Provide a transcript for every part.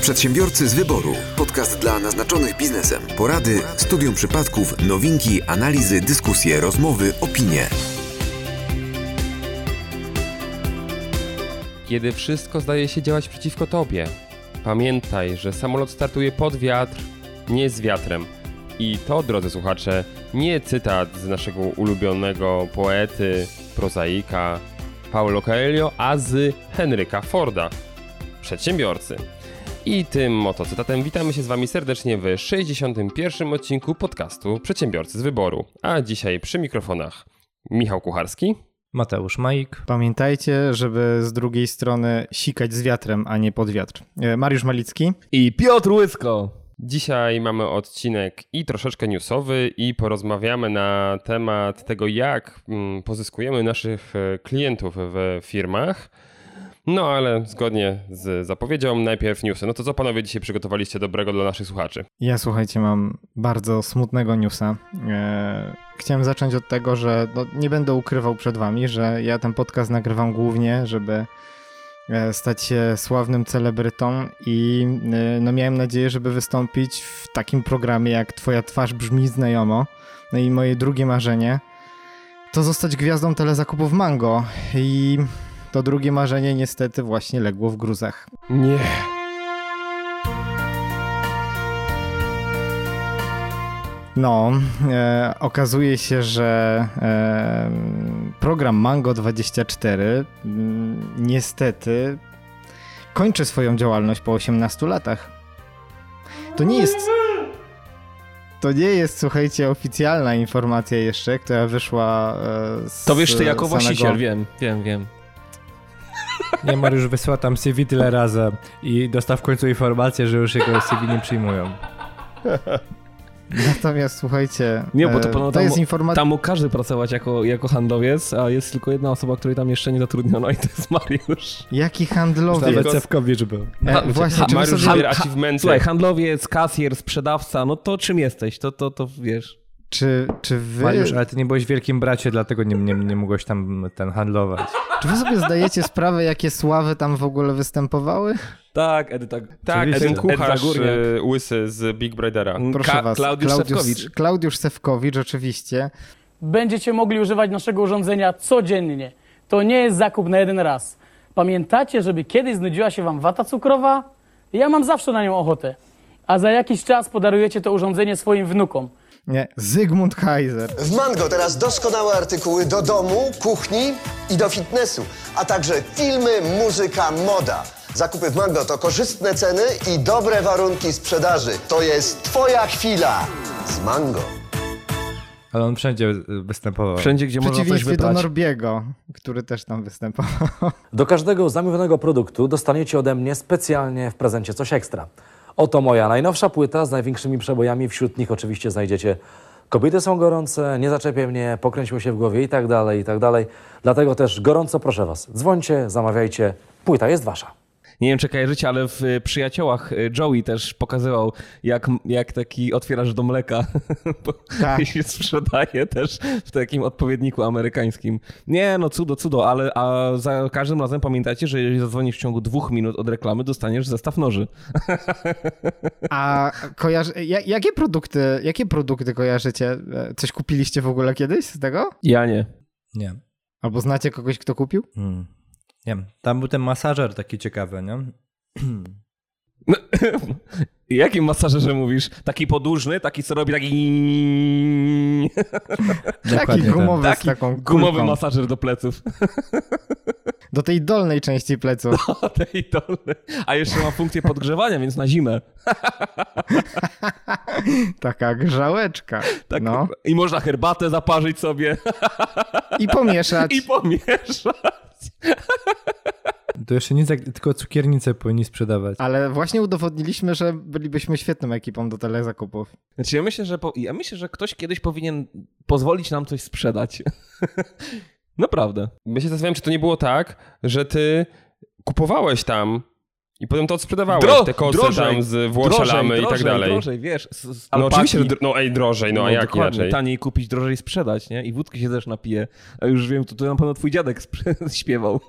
Przedsiębiorcy z wyboru. Podcast dla naznaczonych biznesem. Porady, studium przypadków, nowinki, analizy, dyskusje, rozmowy, opinie. Kiedy wszystko zdaje się działać przeciwko tobie, pamiętaj, że samolot startuje pod wiatr, nie z wiatrem. I to, drodzy słuchacze, nie cytat z naszego ulubionego poety, prozaika Paulo Coelho, a z Henryka Forda, przedsiębiorcy. I tym oto cytatem witamy się z Wami serdecznie w 61. odcinku podcastu Przedsiębiorcy z Wyboru. A dzisiaj przy mikrofonach Michał Kucharski. Mateusz Majik. Pamiętajcie, żeby z drugiej strony sikać z wiatrem, a nie pod wiatr. E, Mariusz Malicki. I Piotr Łysko. Dzisiaj mamy odcinek i troszeczkę newsowy i porozmawiamy na temat tego, jak mm, pozyskujemy naszych e, klientów w firmach. No ale zgodnie z zapowiedzią, najpierw newsy. No to co panowie dzisiaj przygotowaliście dobrego dla naszych słuchaczy? Ja słuchajcie, mam bardzo smutnego newsa. Eee, chciałem zacząć od tego, że no, nie będę ukrywał przed wami, że ja ten podcast nagrywam głównie, żeby e, stać się sławnym celebrytą i e, no, miałem nadzieję, żeby wystąpić w takim programie jak Twoja twarz brzmi znajomo. No i moje drugie marzenie to zostać gwiazdą telezakupów Mango i to drugie marzenie niestety właśnie legło w gruzach. Nie. No, e, okazuje się, że e, program Mango 24 m, niestety kończy swoją działalność po 18 latach. To nie jest. To nie jest, słuchajcie, oficjalna informacja jeszcze, która wyszła e, z. To wiesz ty jako samego- właściciel, wiem, wiem, wiem. Nie, Mariusz wysłał tam CV tyle razy i dostał w końcu informację, że już jego CV nie przyjmują. Natomiast słuchajcie. Nie, bo to e, panu to tam- jest informacja. Tam mógł każdy pracować jako, jako handlowiec, a jest tylko jedna osoba, której tam jeszcze nie zatrudniono i to jest Mariusz. Jaki handlowiec? Nawet Cewkowicz był. E, właśnie, Ha- Mariusz sobie- zbiera achievementy. Słuchaj, handlowiec, kasjer, sprzedawca, no to czym jesteś? To, to, to wiesz. Czy, czy wy. Mariusz, ale ty nie byłeś wielkim bracie, dlatego nie, nie, nie mogłeś tam ten handlować. Czy wy sobie zdajecie sprawę, jakie sławy tam w ogóle występowały? Tak, Edyta. Tak, ten kucharz Edza Górniak. e, łysy z Big Brothera. Proszę Ka- was. Klaudiusz Sewkowicz. Klaudiusz Sewkowicz, oczywiście. będziecie mogli używać naszego urządzenia codziennie. To nie jest zakup na jeden raz. Pamiętacie, żeby kiedyś znudziła się wam wata cukrowa? Ja mam zawsze na nią ochotę. A za jakiś czas podarujecie to urządzenie swoim wnukom. Nie, Zygmunt Kaiser. W Mango teraz doskonałe artykuły do domu, kuchni i do fitnessu, a także filmy, muzyka, moda. Zakupy w Mango to korzystne ceny i dobre warunki sprzedaży. To jest Twoja chwila z Mango. Ale on wszędzie występował. Wszędzie, gdzie można coś przeciwieństwie do wybrać. Norbiego, który też tam występował. Do każdego zamówionego produktu dostaniecie ode mnie specjalnie w prezencie coś ekstra. Oto moja najnowsza płyta z największymi przebojami. Wśród nich oczywiście znajdziecie Kobiety są gorące, nie zaczepię mnie, pokręćmy się w głowie i tak dalej, i tak dalej. Dlatego też gorąco proszę Was, dzwońcie, zamawiajcie, płyta jest Wasza. Nie wiem, czy kojarzycie, ale w y, Przyjaciołach y, Joey też pokazywał, jak, jak taki otwierasz do mleka Tak. się sprzedaje też w takim odpowiedniku amerykańskim. Nie, no cudo, cudo, ale a za każdym razem pamiętajcie, że jeżeli zadzwonisz w ciągu dwóch minut od reklamy, dostaniesz zestaw noży. A kojarzy... ja- jakie, produkty, jakie produkty kojarzycie? E, Coś kupiliście w ogóle kiedyś z tego? Ja nie. Nie. Albo znacie kogoś, kto kupił? Hmm. Nie wiem. Tam był ten masażer taki ciekawy, nie? No, Jakim masażerze mówisz? Taki podłużny, taki co robi taki... Taki ten. gumowy Taki taką gumowy kulką. masażer do pleców. Do tej dolnej części pleców. Tej dolnej. A jeszcze ma funkcję podgrzewania, więc na zimę. Taka grzałeczka. Tak, No. I można herbatę zaparzyć sobie I pomieszać. i pomieszać. To jeszcze nic, tylko cukiernice powinni sprzedawać. Ale właśnie udowodniliśmy, że bylibyśmy świetną ekipą do telezakupów. Znaczy ja myślę, że po, ja myślę, że ktoś kiedyś powinien pozwolić nam coś sprzedać. Naprawdę. Ja się zastanawiam, czy to nie było tak, że ty kupowałeś tam i potem to odsprzedawałeś, Dro- te kosy drożej, tam z włosialamy i tak dalej. Drożej, wiesz. Z, z No oczywiście, że no ej, drożej, no, a jak inaczej? Taniej kupić, drożej sprzedać, nie? I wódkę się też napije. A już wiem, to, to na pewno twój dziadek śpiewał.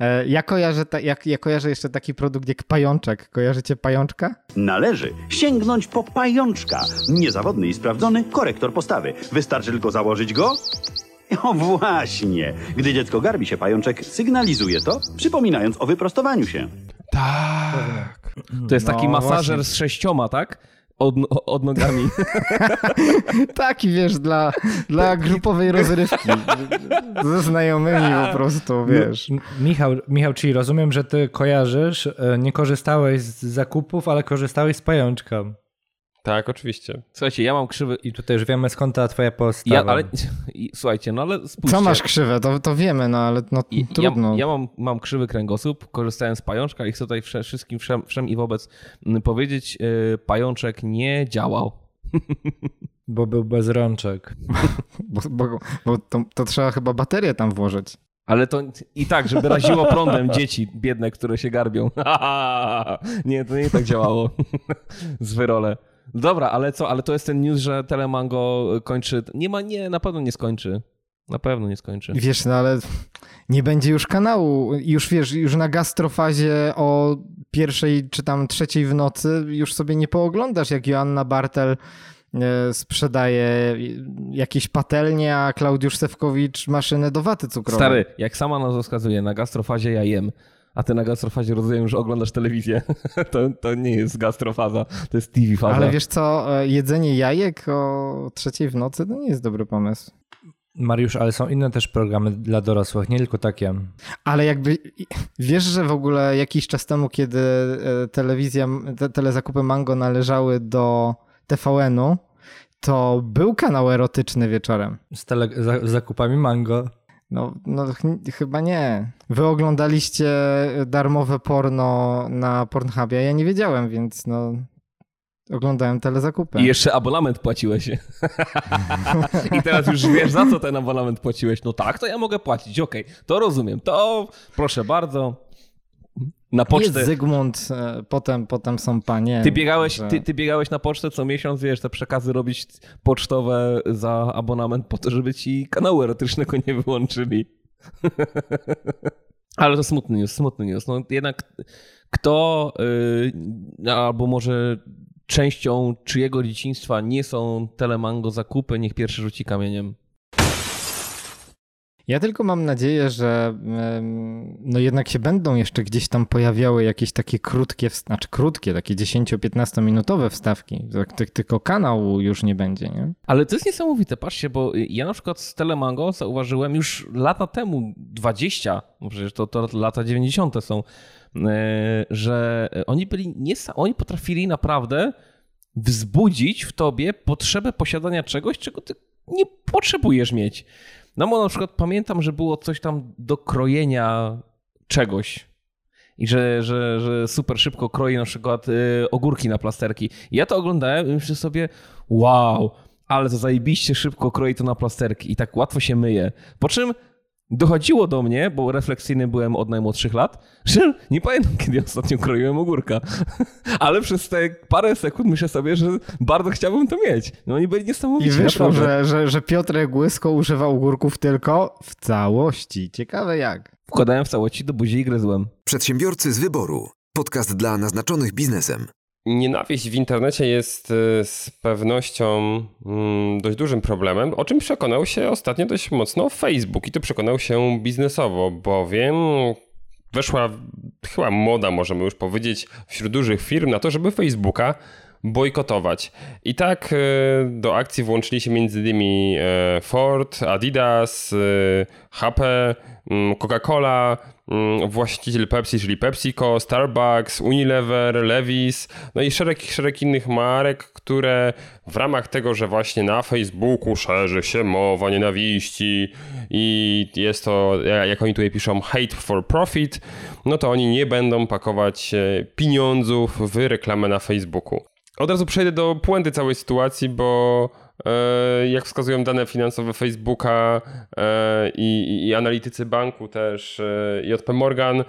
E, ja, kojarzę ta, ja, ja kojarzę jeszcze taki produkt jak pajączek. Kojarzycie pajączka? Należy sięgnąć po pajączka. Niezawodny i sprawdzony korektor postawy. Wystarczy tylko założyć go. O właśnie. Gdy dziecko garbi się, pajączek sygnalizuje to, przypominając o wyprostowaniu się. Tak. To jest taki No, masażer właśnie. z sześcioma, tak? Od, od nogami. Taki, wiesz, dla, dla grupowej rozrywki. Ze znajomymi po prostu, wiesz. Michał, Michał, czyli rozumiem, że ty kojarzysz, e, nie korzystałeś z zakupów, ale korzystałeś z pajączka. Tak, oczywiście. Słuchajcie, ja mam krzywy... I tutaj już wiemy skąd ta twoja postawa. Ja, ale... Słuchajcie, no ale spójrzcie. Co masz krzywe? To, to wiemy, no ale no, I- trudno. Ja, ja mam, mam krzywy kręgosłup, korzystałem z pajączka i chcę tutaj wszystkim wszem, wszem i wobec m, powiedzieć, yy, pajączek nie działał. Bo był bez rączek. Bo, bo, bo to, to trzeba chyba baterię tam włożyć. Ale to i tak, żeby raziło prądem dzieci biedne, które się garbią. nie, to nie tak działało. Z wyrole. Dobra, ale co, ale to jest ten news, że Telemango kończy. Nie ma, nie, na pewno nie skończy. Na pewno nie skończy. Wiesz, no ale nie będzie już kanału. Już wiesz, już na gastrofazie o pierwszej czy tam trzeciej w nocy już sobie nie pooglądasz, jak Joanna Bartel e, sprzedaje jakieś patelnie, a Klaudiusz Sewkowicz maszynę do waty cukrowej. Stary, jak sama nazwa wskazuje, na gastrofazie ja jem. A ty na gastrofazie rozumiem, że oglądasz telewizję. to, to nie jest gastrofaza, to jest TV faza. Ale wiesz co, e, jedzenie jajek o trzeciej w nocy to nie jest dobry pomysł. Mariusz, ale są inne też programy dla dorosłych, nie tylko takie. Ale jakby wiesz, że w ogóle jakiś czas temu, kiedy e, telewizja, te, telezakupy Mango należały do TVN-u, to był kanał erotyczny wieczorem. Z, tele, za, z zakupami mango. No, no ch- chyba nie. Wy oglądaliście darmowe porno na Pornhubie, ja nie wiedziałem, więc no oglądałem telezakupy. I jeszcze abonament płaciłeś. I teraz już wiesz, za co ten abonament płaciłeś. No tak, to ja mogę płacić. Okej, to rozumiem. To proszę bardzo. Na Jest pocztę. Zygmunt, e, potem, potem są panie. Ty biegałeś, że- ty, ty biegałeś na pocztę co miesiąc, wiesz, te przekazy robić pocztowe za abonament po to, żeby ci kanału erotycznego nie wyłączyli. Ale to smutny news, smutny news. No jednak kto yy, albo może częścią czyjego dzieciństwa nie są telemango zakupy, niech pierwszy rzuci kamieniem. Ja tylko mam nadzieję, że no jednak się będą jeszcze gdzieś tam pojawiały jakieś takie krótkie, znaczy krótkie, takie 10-15 minutowe wstawki. Ty- Tylko kanału już nie będzie, nie? Ale to jest niesamowite, patrzcie, bo ja na przykład z Telemango zauważyłem już lata temu, 20, no przecież to, to lata 90. są, e, że oni byli, niesa- oni potrafili naprawdę wzbudzić w tobie potrzebę posiadania czegoś, czego ty nie potrzebujesz mieć. No bo na przykład pamiętam, że było coś tam do krojenia czegoś. I że, że, że super szybko kroi na przykład y, ogórki na plasterki. I ja to oglądałem i myślę sobie, wow, ale to zajebiście szybko kroi to na plasterki i tak łatwo się myje. Po czym dochodziło do mnie, bo refleksyjny byłem od najmłodszych lat, że nie pamiętam, kiedy ostatnio kroiłem ogórka. Ale przez te parę sekund myślę sobie, że bardzo chciałbym to mieć. No oni byli I niesamowici, wyszło, naprawdę. że, że, że Piotrek Łysko używał ogórków tylko w całości. Ciekawe jak. Wkładałem w całości do buzi i gryzłem. Przedsiębiorcy z wyboru. Podcast dla naznaczonych biznesem. Nienawiść w internecie jest y, z pewnością mm, dość dużym problemem, o czym przekonał się ostatnio dość mocno Facebook i to przekonał się biznesowo, bowiem weszła chyba moda, możemy już powiedzieć, wśród dużych firm na to, żeby Facebooka bojkotować. I tak y, do akcji włączyli się m.in. y, Ford, Adidas, y, HP, mm, Coca-Cola, mm, właściciel Pepsi, czyli PepsiCo, Starbucks, Unilever, Levi's, no i szereg, szereg innych marek, które w ramach tego, że właśnie na Facebooku szerzy się mowa nienawiści i jest to, jak oni tutaj piszą, hate for profit, no to oni nie będą pakować e, pieniądzów w reklamę na Facebooku. Od razu przejdę do puenty całej sytuacji, bo e, jak wskazują dane finansowe Facebooka e, i, i analitycy banku też, e, JP Morgan,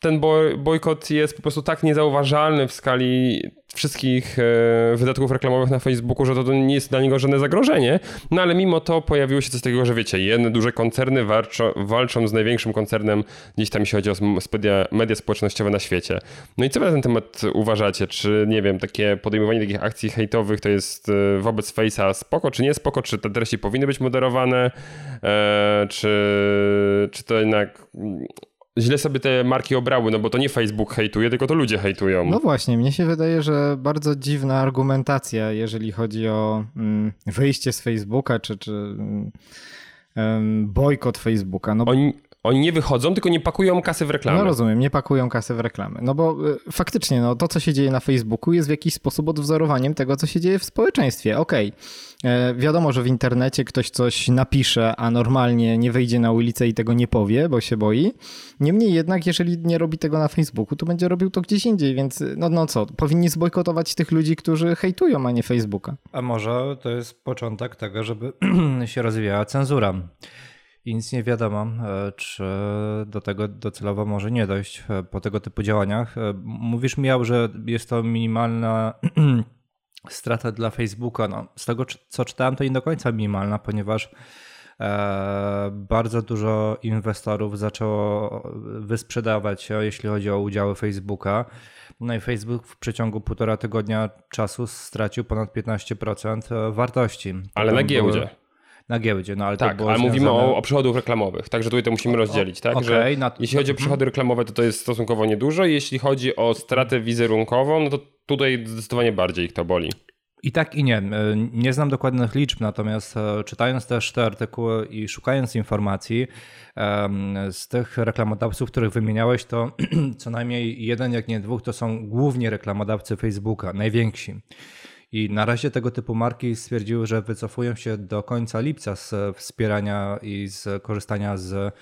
ten bojkot jest po prostu tak niezauważalny w skali wszystkich e, wydatków reklamowych na Facebooku, że to nie jest dla niego żadne zagrożenie. No ale mimo to pojawiło się coś takiego, że wiecie, jedne duże koncerny walczą, walczą z największym koncernem gdzieś tam, jeśli chodzi o media, społecznościowe na świecie. No i co wy na ten temat uważacie? Czy, nie wiem, takie podejmowanie takich akcji hejtowych to jest e, wobec Face'a spoko, czy nie spoko? Czy te treści powinny być moderowane? E, czy, czy to jednak źle sobie te marki obrały, no bo to nie Facebook hejtuje, tylko to ludzie hejtują. No właśnie, mnie się wydaje, że bardzo dziwna argumentacja, jeżeli chodzi o mm, wyjście z Facebooka, czy, czy mm, bojkot Facebooka. No, Oni, oni nie wychodzą, tylko nie pakują kasy w reklamy. No rozumiem, nie pakują kasy w reklamy. No bo y, faktycznie no, to, co się dzieje na Facebooku jest w jakiś sposób odwzorowaniem tego, co się dzieje w społeczeństwie. Okej, okay. E, wiadomo, że w internecie ktoś coś napisze, a normalnie nie wyjdzie na ulicę i tego nie powie, bo się boi. Niemniej jednak, jeżeli nie robi tego na Facebooku, to będzie robił to gdzieś indziej, więc no, no co, powinni zbojkotować tych ludzi, którzy hejtują, a nie Facebooka. A może to jest początek tego, żeby się rozwijała cenzura i nic nie wiadomo, e, czy do tego docelowo może nie dojść e, po tego typu działaniach. E, mówisz, miał, że jest to minimalna strata dla Facebooka. No, z tego, co czytałem, to nie do końca minimalna, ponieważ bardzo dużo inwestorów zaczęło wysprzedawać się, jeśli chodzi o udziały Facebooka. No i Facebook w przeciągu półtora tygodnia czasu stracił ponad 15% wartości. Ale na giełdzie. Były na giełdzie. No, ale tak, ale związane... mówimy o, o przychodach reklamowych, także tutaj to musimy rozdzielić, tak? Okay, że na... Jeśli chodzi o przychody reklamowe, to to jest stosunkowo niedużo, jeśli chodzi o stratę wizerunkową, no to tutaj zdecydowanie bardziej ich to boli. I tak i nie. E, nie znam dokładnych liczb, natomiast e, czytając też te artykuły i szukając informacji z tych reklamodawców, których wymieniałeś, to co najmniej jeden, jak nie dwóch, to są głównie reklamodawcy Facebooka, najwięksi. I na razie tego typu marki stwierdziły, że wycofują się do końca lipca z wspierania i z korzystania z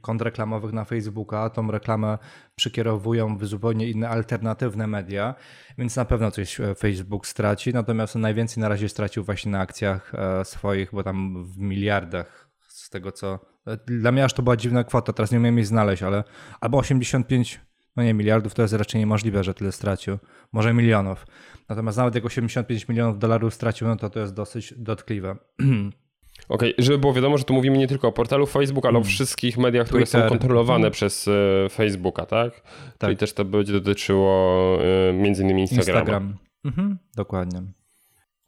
kont reklamowych na Facebooka. Tą reklamę przykierowują w zupełnie inne alternatywne media, więc na pewno coś e, Facebook straci. Natomiast najwięcej na razie stracił właśnie na akcjach e, swoich, bo tam w miliardach z tego co. E, dla mnie aż to była dziwna kwota, teraz nie umiem jej znaleźć, ale albo 85 no nie, miliardów to jest raczej niemożliwe, że tyle stracił. Może milionów. Natomiast nawet jak 85 milionów dolarów stracił, no to to jest dosyć dotkliwe. Okej, okay, żeby było wiadomo, że tu mówimy nie tylko o portalu Facebook, ale o hmm. wszystkich mediach, które Twitter. są kontrolowane hmm. przez e, Facebooka, tak? tak? Czyli też to będzie dotyczyło e, między innymi Instagrama. Instagram. Mhm, dokładnie.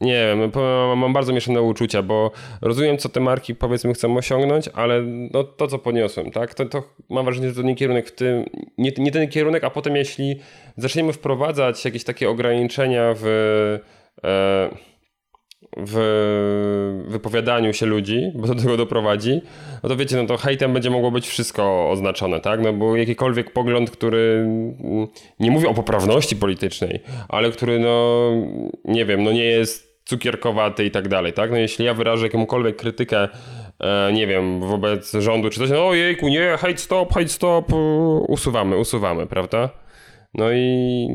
Nie wiem, mam bardzo mieszane uczucia, bo rozumiem, co te marki powiedzmy chcą osiągnąć, ale no, to, co poniosłem, tak, to, to mam wrażenie, że to nie kierunek w tym, nie, nie ten kierunek, a potem jeśli zaczniemy wprowadzać jakieś takie ograniczenia w, e, w wypowiadaniu się ludzi, bo do tego doprowadzi, no to wiecie, no to hejtem będzie mogło być wszystko oznaczone, tak, no bo jakikolwiek pogląd, który nie mówi o poprawności politycznej, ale który no, nie wiem, no nie jest cukierkowaty i tak dalej, tak? No jeśli ja wyrażę jakąkolwiek krytykę, e, nie wiem, wobec rządu czy coś, no ojejku, nie, hate stop, hate stop, usuwamy, usuwamy, prawda? No i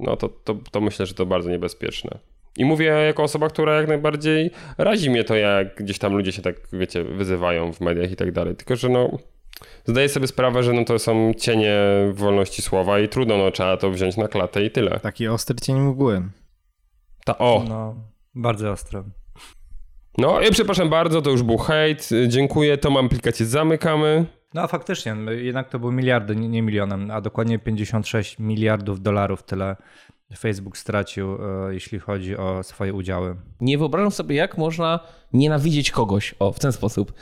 no to, to, to myślę, że to bardzo niebezpieczne. I mówię jako osoba, która jak najbardziej razi mnie to, jak gdzieś tam ludzie się tak, wiecie, wyzywają w mediach i tak dalej. Tylko, że no, zdaję sobie sprawę, że no to są cienie wolności słowa i trudno, no trzeba to wziąć na klatę i tyle. Taki ostry cień mgły. Ta o. No, bardzo ostro. No, i przepraszam bardzo, to już był hejt. Dziękuję, tą aplikację zamykamy. No a faktycznie, jednak to były miliardy, nie, nie milionem, a dokładnie 56 miliardów dolarów tyle Facebook stracił, e, jeśli chodzi o swoje udziały. Nie wyobrażam sobie, jak można nienawidzieć kogoś, o, w ten sposób.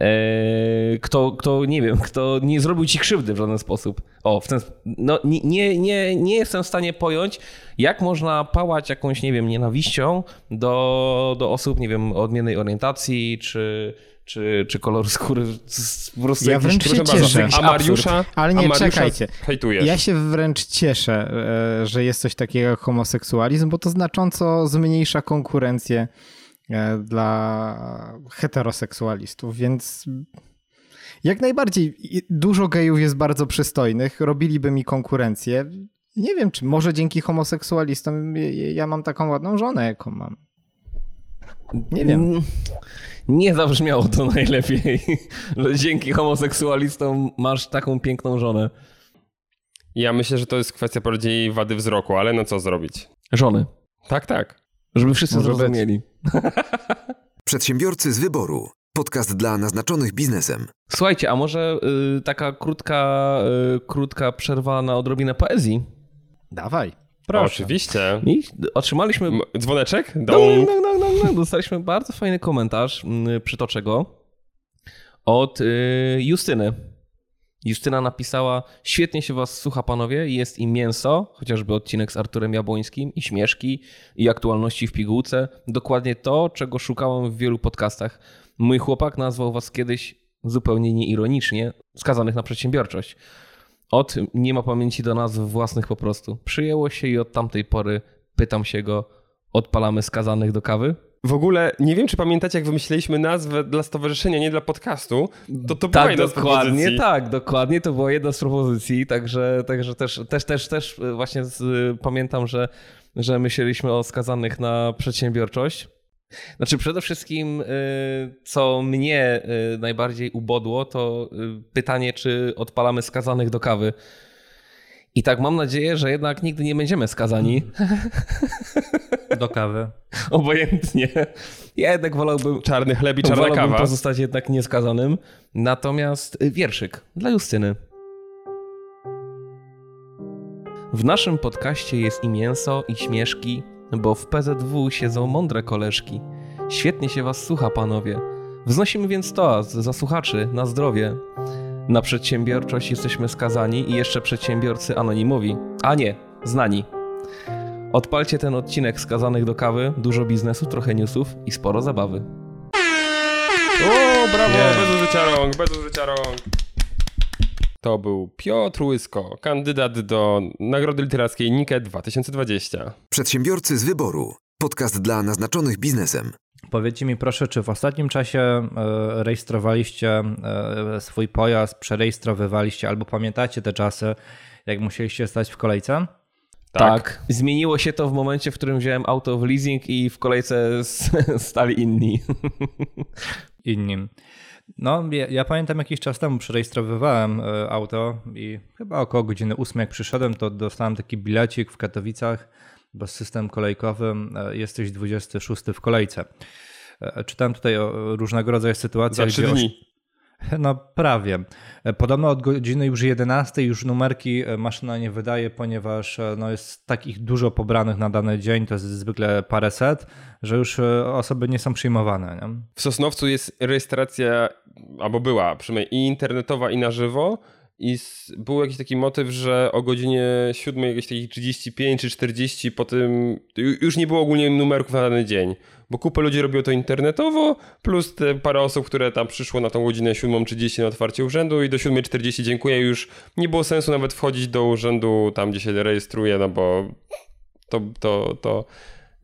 Eee, kto, kto, nie wiem, kto nie zrobił ci krzywdy w żaden sposób. O, w ten, no, nie, nie, nie, jestem w stanie pojąć, jak można pałać jakąś, nie wiem, nienawiścią do, do osób, nie wiem, odmiennej orientacji, czy, czy, czy kolor skóry. Po prostu ja wręcz się cieszę. A Mariusza, ale nie, Mariusza czekajcie. Hejtujesz. Ja się wręcz cieszę, e, że jest coś takiego jak homoseksualizm, bo to znacząco zmniejsza konkurencję E, dla heteroseksualistów, więc jak najbardziej dużo gejów jest bardzo przystojnych, robiliby mi konkurencję. Nie wiem, czy może dzięki homoseksualistom ja mam taką ładną żonę, jaką mam. Nie wiem. Mm, Nie zabrzmiało to najlepiej, że dzięki homoseksualistom masz taką piękną żonę. Ja myślę, że to jest kwestia bardziej wady wzroku, ale no co zrobić? Żony. Tak, tak. Żeby wszyscy Może być. zrozumieli. Przedsiębiorcy z wyboru. Podcast dla naznaczonych biznesem. Słuchajcie, a może y, taka krótka, y, krótka przerwa na odrobinę poezji? Dawaj. Proszę. Oczywiście. I otrzymaliśmy M- Dzwoneczek? No, Dong. no, no, no, no. Dostaliśmy bardzo fajny komentarz, mm, przytoczę go, od y, Justyny. Justyna napisała, świetnie się was słucha panowie, jest i mięso, chociażby odcinek z Arturem Jabłońskim, i śmieszki, i aktualności w pigułce. Dokładnie to, czego szukałem w wielu podcastach. Mój chłopak nazwał was kiedyś zupełnie nieironicznie, skazanych na przedsiębiorczość. Od nie ma pamięci do nazw własnych po prostu. Przyjęło się i od tamtej pory pytam się go, odpalamy skazanych do kawy? W ogóle nie wiem, czy pamiętacie, jak wymyśliliśmy nazwę dla stowarzyszenia, nie dla podcastu. To to była Tak, jedna z dokładnie, propozycji. tak, dokładnie, to była jedna z propozycji, także, także też, też, też, też właśnie z, pamiętam, że, że myśleliśmy o skazanych na przedsiębiorczość. Znaczy przede wszystkim, y, co mnie y, najbardziej ubodło, to y, pytanie, czy odpalamy skazanych do kawy. I tak mam nadzieję, że jednak nigdy nie będziemy skazani, Do kawy. obojętnie. Ja jednak wolałbym Czarny chleb i czarna Wolałbym kawa. pozostać jednak nieskazanym. Natomiast wierszyk dla Justyny. W naszym podcaście jest i mięso, i śmieszki, bo w PZW siedzą mądre koleżki. Świetnie się was słucha, panowie. Wznosimy więc toast za słuchaczy na zdrowie. Na przedsiębiorczość jesteśmy skazani i jeszcze przedsiębiorcy anonimowi. A nie, znani. Odpalcie ten odcinek skazanych do kawy, dużo biznesu, trochę newsów i sporo zabawy. O, brawo, Nie. bez użycia rąk, bez użycia rąk. To był Piotr Łysko, kandydat do Nagrody Literackiej Nike 2020. Przedsiębiorcy z wyboru. Podcast dla naznaczonych biznesem. Powiedzcie mi proszę, czy w ostatnim czasie e, rejestrowaliście e, swój pojazd, przerejestrowywaliście albo pamiętacie te czasy, jak musieliście stać w kolejce? Tak. Zmieniło się to w momencie, w którym wziąłem auto w leasing i w kolejce stali inni. Innym. No, ja, ja pamiętam jakiś czas temu przerejestrowywałem e, auto i chyba około godziny 8 jak przyszedłem, to dostałem taki bilecik w Katowicach, bo system kolejkowy e, jesteś 26 w kolejce. E, Czytałem tutaj o różnego rodzaju Za sytuacjach. trzy gdzie oś- dni. No prawie. Podobno od godziny już 11 już numerki e, maszyna nie wydaje, ponieważ e, no, jest takich dużo pobranych na dany dzień, to jest zwykle paręset, że już e, osoby nie są przyjmowane. Nie? W Sosnowcu jest rejestracja, albo była przynajmniej i internetowa, i na żywo. I s- był jakiś taki motyw, że o godzinie 7, jakieś takich 35 czy 40 po tym ju- już nie było ogólnie numerków na dany dzień. Bo kupę ludzi robiło to internetowo, plus te parę osób, które tam przyszło na tą godzinę 7.30 na otwarcie urzędu i do 7.40 dziękuję. Już nie było sensu nawet wchodzić do urzędu tam, gdzie się rejestruje, no bo to, to, to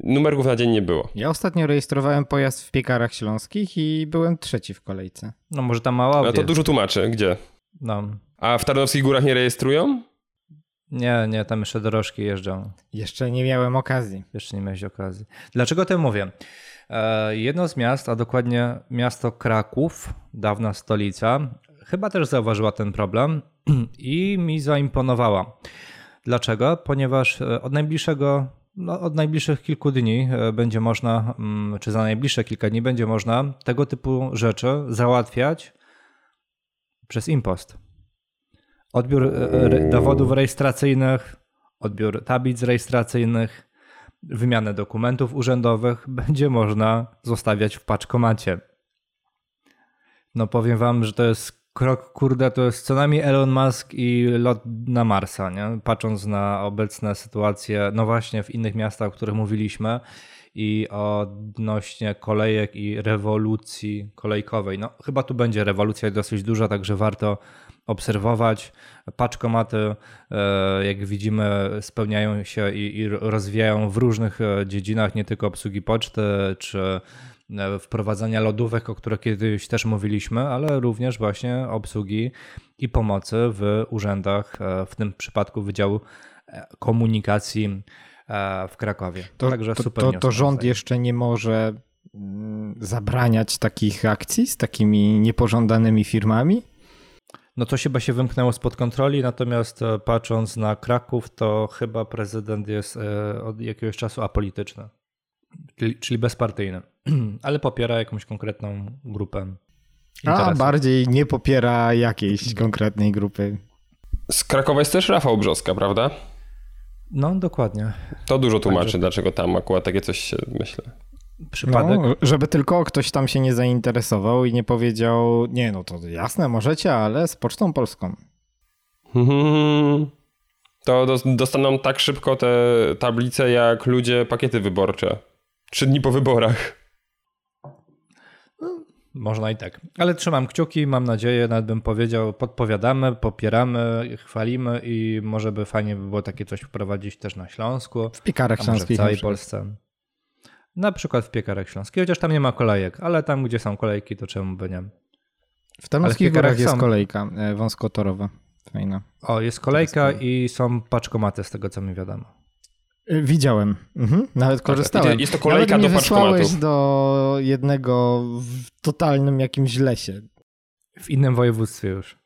numerków na dzień nie było. Ja ostatnio rejestrowałem pojazd w piekarach śląskich i byłem trzeci w kolejce. No może tam mała No to dużo tłumaczy. Gdzie? No. A w Tarnowskich Górach nie rejestrują? Nie, nie, tam jeszcze dorożki jeżdżą. Jeszcze nie miałem okazji. Jeszcze nie miałeś okazji. Dlaczego o tym mówię? E, Jedno z miast, a dokładnie miasto Kraków, dawna stolica, chyba też zauważyła ten problem i mi zaimponowała. Dlaczego? Ponieważ e, od najbliższego, no, od najbliższych kilku dni e, będzie można, mm, czy za najbliższe kilka dni będzie można tego typu rzeczy załatwiać przez impost. Odbiór e, re- dowodów rejestracyjnych, odbiór tablic rejestracyjnych, wymianę dokumentów urzędowych będzie można zostawiać w paczkomacie. No powiem wam, że to jest krok, kurde, to jest co najmniej Elon Musk i lot na Marsa, nie? Patrząc na obecne sytuacje, no właśnie w innych miastach, o których mówiliśmy i odnośnie kolejek i rewolucji kolejkowej. No chyba tu będzie rewolucja dosyć duża, także warto obserwować. Paczkomaty, e, jak widzimy, spełniają się i, rozwijają w różnych e, dziedzinach, nie tylko obsługi poczty czy e, wprowadzania lodówek, o których kiedyś też mówiliśmy, ale również właśnie obsługi i pomocy w urzędach, w tym przypadku Wydziału Komunikacji w Krakowie. To, Także to, super to, to rząd jeszcze nie może mm, zabraniać takich akcji z takimi niepożądanymi firmami? No to chyba się wymknęło spod kontroli, natomiast e, patrząc na Kraków, to chyba prezydent jest e, od jakiegoś czasu apolityczny, czyli, bezpartyjny, ale popiera jakąś konkretną grupę. A interesów. bardziej nie popiera jakiejś konkretnej grupy. Z Krakowa jest też Rafał Brzoska, prawda? No, dokładnie. To dużo tłumaczy, Także- dlaczego tam akurat takie coś się myślę. Przypadek. No, żeby tylko ktoś tam się nie zainteresował i nie powiedział, nie no to jasne, możecie, ale z Pocztą Polską. Mhm. To dos- dostaną tak szybko te tablice, jak ludzie pakiety wyborcze. Trzy dni po wyborach. Można i tak. Ale trzymam kciuki, mam nadzieję, nawet bym powiedział, podpowiadamy, popieramy, chwalimy i może by fajnie by było takie coś wprowadzić też na Śląsku, W piekarach może w śląskich. całej. Polsce. Na przykład w Piekarach Śląskich, chociaż tam nie ma kolejek, ale tam, gdzie są kolejki, to czemu by nie? W Tarnowskich Górach jest są. kolejka e, wąskotorowa. Fajna. O, jest kolejka i są paczkomaty z tego, co mi wiadomo. E, Widziałem. Mhm. Nawet korzystałem. Tak, jest to kolejka Nawet do wysłałeś do jednego w totalnym jakimś lesie. W innym województwie już.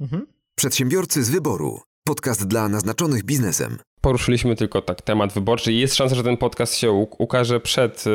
Mhm. Przedsiębiorcy z wyboru. Podcast dla naznaczonych biznesem. Poruszyliśmy tylko tak temat wyborczy i jest szansa, że ten podcast się ukaże przed y,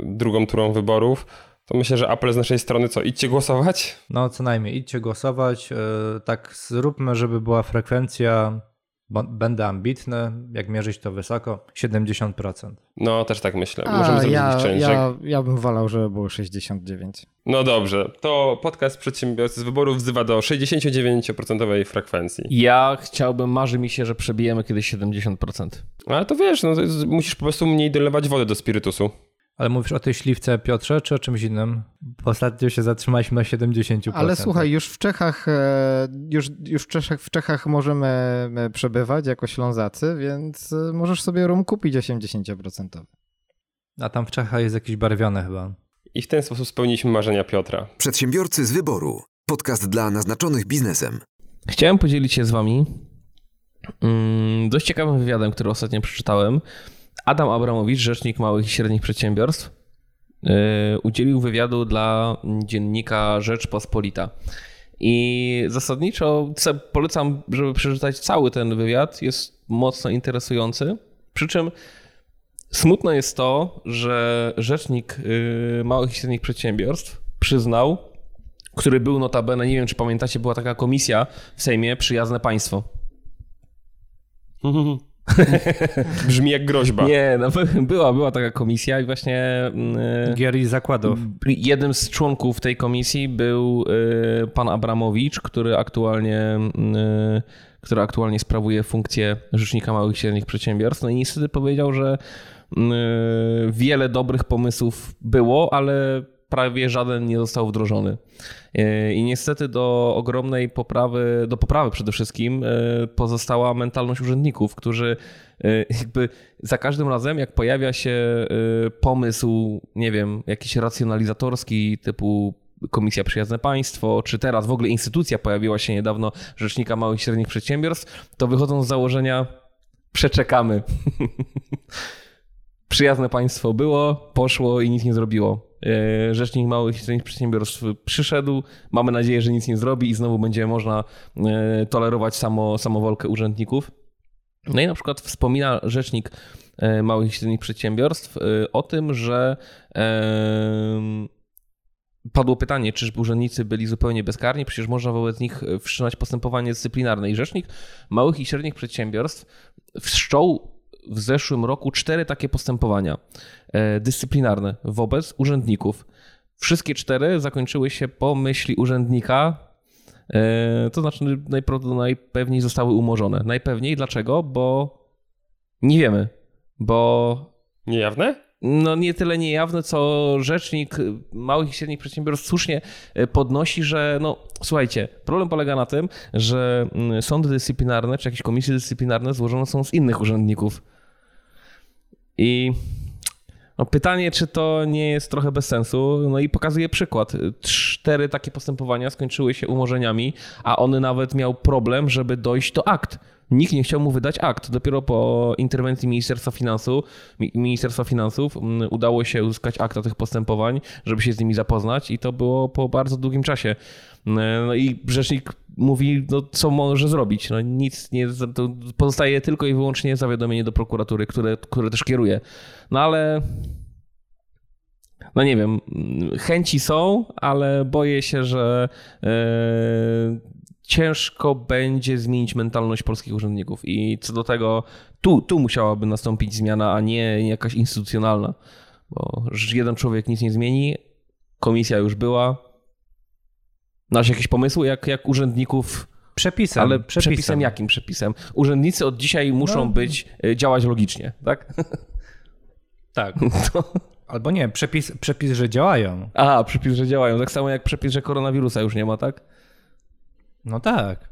drugą turą wyborów. To myślę, że apel z naszej strony co? Idźcie głosować? No, co najmniej, idźcie głosować. e, Tak, zróbmy, żeby była frekwencja. Będę ambitny, jak mierzyć to wysoko, 70%. No, też tak myślę. A, Możemy zrobić ja, change. że- ja, ja bym wolał, żeby było 69. No dobrze, to podcast Przedsiębiorcy z wyboru wzywa do 69% frekwencji. Ja chciałbym, marzy mi się, że przebijemy kiedyś 70%. Ale to wiesz, no, to jest, musisz po prostu mniej dolewać wody do spirytusu. Ale mówisz o tej śliwce, Piotrze, czy o czymś innym? Ostatnio się zatrzymaliśmy na 70%. Ale słuchaj, już w Czechach, e, już, już w, Czechach, w Czechach możemy e, przebywać jako Ślązacy, więc e, możesz sobie rum kupić 80%. A tam w Czechach jest jakiś barwiony chyba. I w ten sposób spełniliśmy marzenia Piotra. Przedsiębiorcy z wyboru. Podcast dla naznaczonych biznesem. Chciałem podzielić się z wami mm, dość ciekawym wywiadem, który ostatnio przeczytałem. Adam Abramowicz, rzecznik małych i średnich przedsiębiorstw, yy, udzielił wywiadu dla dziennika Rzeczpospolita. I zasadniczo polecam, żeby przeczytać cały ten wywiad. Jest mocno interesujący. Przy czym smutne jest to, że rzecznik yy, małych i średnich przedsiębiorstw przyznał, który był notabene, nie wiem czy pamiętacie, była taka komisja w Sejmie, Przyjazne Państwo. Brzmi jak groźba. Nie, no, była, była taka komisja i właśnie yy, Gier i zakładów. jednym z członków tej komisji był yy, pan Abramowicz, który aktualnie, yy, który aktualnie sprawuje funkcję Rzecznika Małych i Średnich Przedsiębiorstw. No i niestety powiedział, że yy, wiele dobrych pomysłów było, ale prawie żaden nie został wdrożony. Yy, I niestety do ogromnej poprawy, do poprawy przede wszystkim yy, pozostała mentalność urzędników, którzy yy, jakby za każdym razem, jak pojawia się pomysł, nie wiem, jakiś racjonalizatorski typu Komisja Przyjazne Państwo, czy teraz w ogóle instytucja pojawiła się niedawno Rzecznika Małych i Średnich Przedsiębiorstw, to wychodzą z założenia przeczekamy. Przyjazne państwo było, poszło i nic nie zrobiło. Yy, Rzecznik Małych i Średnich Przedsiębiorstw przyszedł. Mamy nadzieję, że nic nie zrobi i znowu będzie można yy, tolerować samo, samowolkę urzędników. No i na przykład wspomina Rzecznik yy, Małych i Średnich Przedsiębiorstw o tym, że padło pytanie, czy urzędnicy byli zupełnie bezkarni, przecież można wobec nich wszczynać postępowanie dyscyplinarne. I Rzecznik Małych i Średnich Przedsiębiorstw wszczął w zeszłym roku cztery takie postępowania e, dyscyplinarne wobec urzędników. Wszystkie cztery zakończyły się po myśli urzędnika, e, to znaczy najpewniej zostały umorzone. Najpewniej dlaczego? Bo nie wiemy, bo Niejawne? no nie tyle niejawne, co rzecznik małych i średnich przedsiębiorstw słusznie e, podnosi, że no słuchajcie, problem polega na tym, że mm, sądy dyscyplinarne czy jakieś komisje dyscyplinarne złożone są z innych urzędników. I no, pytanie, czy to nie jest trochę bez sensu. No i pokazuje przykład. Cztery takie postępowania skończyły się umorzeniami, a on nawet miał problem, żeby dojść do akt. nikt nie chciał mu wydać akt. Dopiero po interwencji Ministerstwa, Finansu, Ministerstwa Finansów udało się uzyskać akta tych postępowań, żeby się z nimi zapoznać i to było po bardzo długim czasie. No i rzecznik mówi, no, co może zrobić. No, nic nie, pozostaje tylko i wyłącznie zawiadomienie do prokuratury, które, które też kieruje. No ale no nie wiem, chęci są, ale boję się, że e, ciężko będzie zmienić mentalność polskich urzędników. I co do tego, tu, tu musiałaby nastąpić zmiana, a nie jakaś instytucjonalna. Bo jeden człowiek nic nie zmieni, komisja już była. Masz jakieś pomysły, jak, jak urzędników. Przepisem. Ale przepisem. przepisem jakim przepisem? Urzędnicy od dzisiaj muszą no. być, e, działać logicznie, tak? Tak. To... Albo nie, przepis, przepis, że działają. Aha, przepis, że działają. Tak samo jak przepis, że koronawirusa już nie ma, tak? No tak.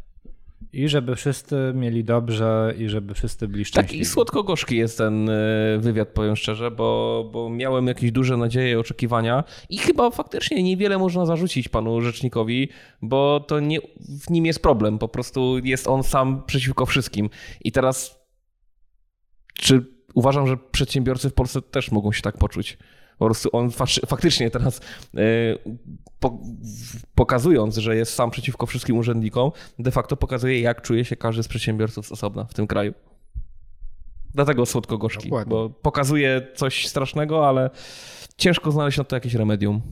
I żeby wszyscy mieli dobrze i żeby wszyscy byli szczęśliwi. Tak i słodko-gorzki jest ten e, wywiad, powiem szczerze, bo, bo miałem jakieś duże nadzieje i oczekiwania i chyba faktycznie niewiele można zarzucić panu rzecznikowi, bo to nie w nim jest problem. Po prostu jest on sam przeciwko wszystkim. I teraz czy uważam, że przedsiębiorcy w Polsce też mogą się tak poczuć. Po prostu on faktycznie teraz e, pokazując, że jest sam przeciwko wszystkim urzędnikom, de facto pokazuje, jak czuje się każdy z przedsiębiorców z osobna w tym kraju. Dlatego słodko-gorzki, bo pokazuje coś strasznego, ale ciężko znaleźć na to jakieś remedium.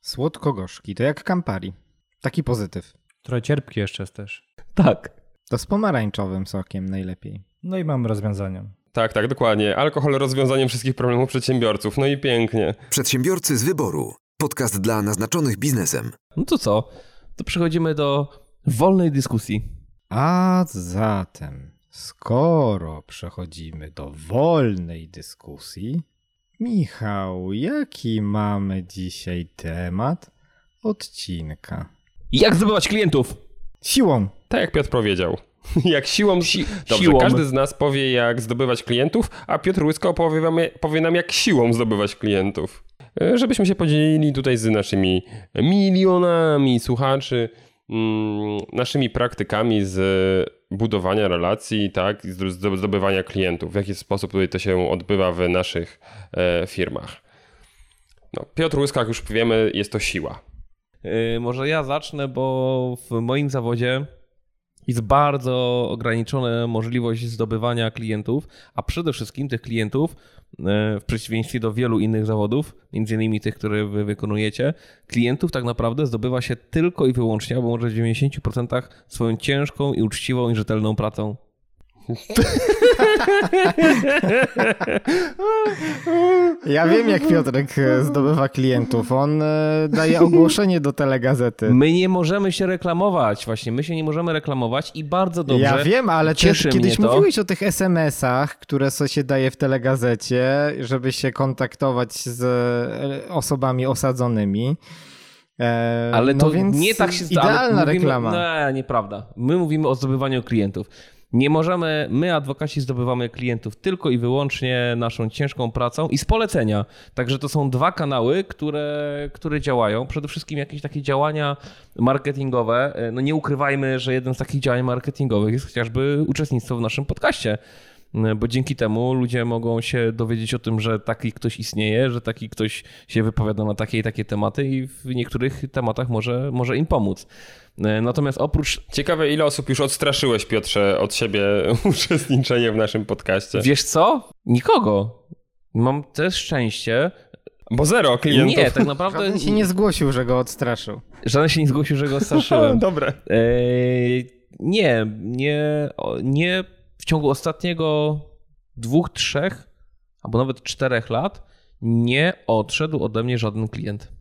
Słodko-gorzki, to jak Campari. Taki pozytyw. Trochę cierpki jeszcze jest też. Tak. To z pomarańczowym sokiem najlepiej. No i mamy rozwiązanie. Tak, tak, dokładnie. Alkohol rozwiązaniem wszystkich problemów przedsiębiorców. No i pięknie. Przedsiębiorcy z wyboru. Podcast dla naznaczonych biznesem. No to co? To przechodzimy do wolnej dyskusji. A zatem, skoro przechodzimy do wolnej dyskusji, Michał, jaki mamy dzisiaj temat odcinka? Jak zdobywać klientów? Siłą. Tak jak Piotr powiedział. Jak siłą. Si Dobrze, siłą. każdy z nas powie, jak zdobywać klientów, a Piotr Łysko opowie powie nam, jak siłą zdobywać klientów. E, żebyśmy się podzielili tutaj z naszymi milionami słuchaczy, mm, naszymi praktykami z budowania relacji, tak, z zdobywania klientów. W jaki sposób tutaj to się odbywa w naszych e, firmach. No, Piotr Łysko, jak już wiemy, jest to siła. Yy, może ja zacznę, bo w moim zawodzie jest bardzo ograniczona możliwość zdobywania klientów, a przede wszystkim tych klientów, e, w przeciwieństwie do wielu innych zawodów, między innymi tych, które wy wykonujecie, klientów tak naprawdę zdobywa się tylko i wyłącznie, albo może w 90% swoją ciężką i uczciwą i rzetelną pracą. Ja wiem, jak Piotrek e, zdobywa klientów. On e, daje ogłoszenie do telegazety. My nie możemy się reklamować, właśnie. My się nie możemy reklamować i bardzo dobrze. Ja wiem, ale ty kiedyś mówiłeś o tych SMS-ach, które się daje w telegazecie, żeby się kontaktować z e, osobami osadzonymi. Ale no to nie tak się Idealna mówimy, reklama. Nie, nieprawda. My mówimy o zdobywaniu klientów. Nie możemy, my adwokaci zdobywamy klientów tylko i wyłącznie naszą ciężką pracą i z polecenia. Także to są dwa kanały, które, które działają. Przede wszystkim jakieś takie działania marketingowe. No nie ukrywajmy, że jeden z takich działań marketingowych jest chociażby uczestnictwo w naszym podcaście bo dzięki temu ludzie mogą się dowiedzieć o tym, że taki ktoś istnieje, że taki ktoś się wypowiada na takie i takie tematy i w niektórych tematach może, może im pomóc. E, natomiast oprócz. Ciekawe, ile osób już odstraszyłeś, Piotrze, od siebie uczestniczenie w naszym podcaście? Wiesz co? Nikogo. Mam też szczęście. Bo zero klientów. Nie, tak naprawdę. Żaden się nie zgłosił, że go odstraszył. Żaden się nie zgłosił, że go odstraszyłem. Dobre. Eee, nie, nie, nie w ciągu ostatniego dwóch, trzech, albo nawet czterech lat nie odszedł ode mnie żaden klient.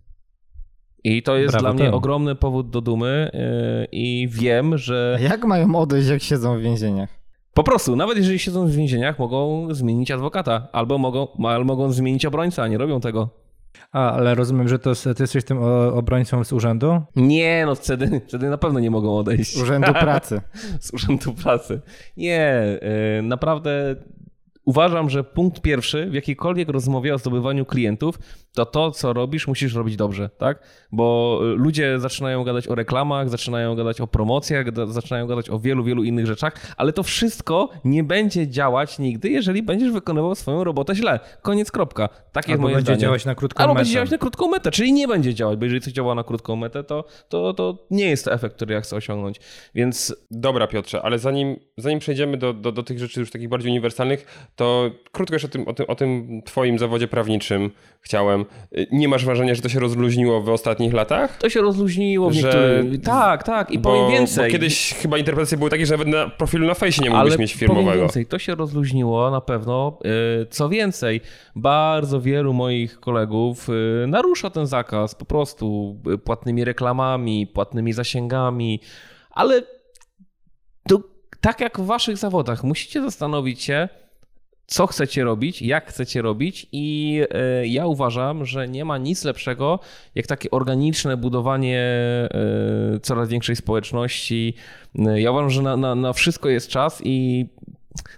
I to jest Brawo dla mnie ten. ogromny powód do dumy yy, i wiem, że... Jak mają odejść, jak siedzą w więzieniach? Po prostu, nawet jeżeli siedzą w więzieniach, mogą zmienić adwokata albo mogą, albo mogą zmienić obrońcę, a nie robią tego. A, ale rozumiem, że to, ty jesteś tym obrońcą z urzędu? Nie, no wtedy, wtedy na pewno nie mogą odejść. Z urzędu pracy. z urzędu pracy. Nie, y, naprawdę uważam, że punkt pierwszy w jakiejkolwiek rozmowie o zdobywaniu klientów, to to, co robisz, musisz robić dobrze, tak? Bo y, ludzie zaczynają gadać o reklamach, zaczynają gadać o promocjach, zaczynają gadać o wielu, wielu innych rzeczach, ale to wszystko nie będzie działać nigdy, jeżeli będziesz wykonywał swoją robotę źle. Koniec, kropka. Tak jest Albo moje będzie zdanie. działać na krótką Albo metę. będzie działać na krótką metę, czyli nie będzie działać, bo jeżeli coś działa na krótką metę, to, to, to nie jest to efekt, który ja chcę osiągnąć. Więc Dobra, Piotrze, ale zanim, zanim przejdziemy do, do, do tych rzeczy już takich bardziej uniwersalnych, to krótko jeszcze o tym, o, tym, o tym twoim zawodzie prawniczym chciałem. Y, Nie masz wrażenia, że to się rozluźniło w ostatnich latach? to się rozluźniło w Że- niektórych... Tak, tak. I bo, powiem więcej. Bo kiedyś chyba interpretacje były takie, że nawet na profilu na fejsie nie mógłbyś Ale mieć powiem firmowego. więcej, to się rozluźniło na pewno. Yy, Co więcej, bardzo wielu moich kolegów yy, narusza ten zakaz po prostu płatnymi reklamami, płatnymi zasięgami, ale to, tak jak w waszych zawodach, musicie zastanowić się, co chcecie robić, jak chcecie robić, i e, ja uważam, że nie ma nic lepszego jak takie organiczne budowanie e, coraz większej społeczności. E, Ja uważam, że na, na, na wszystko jest czas i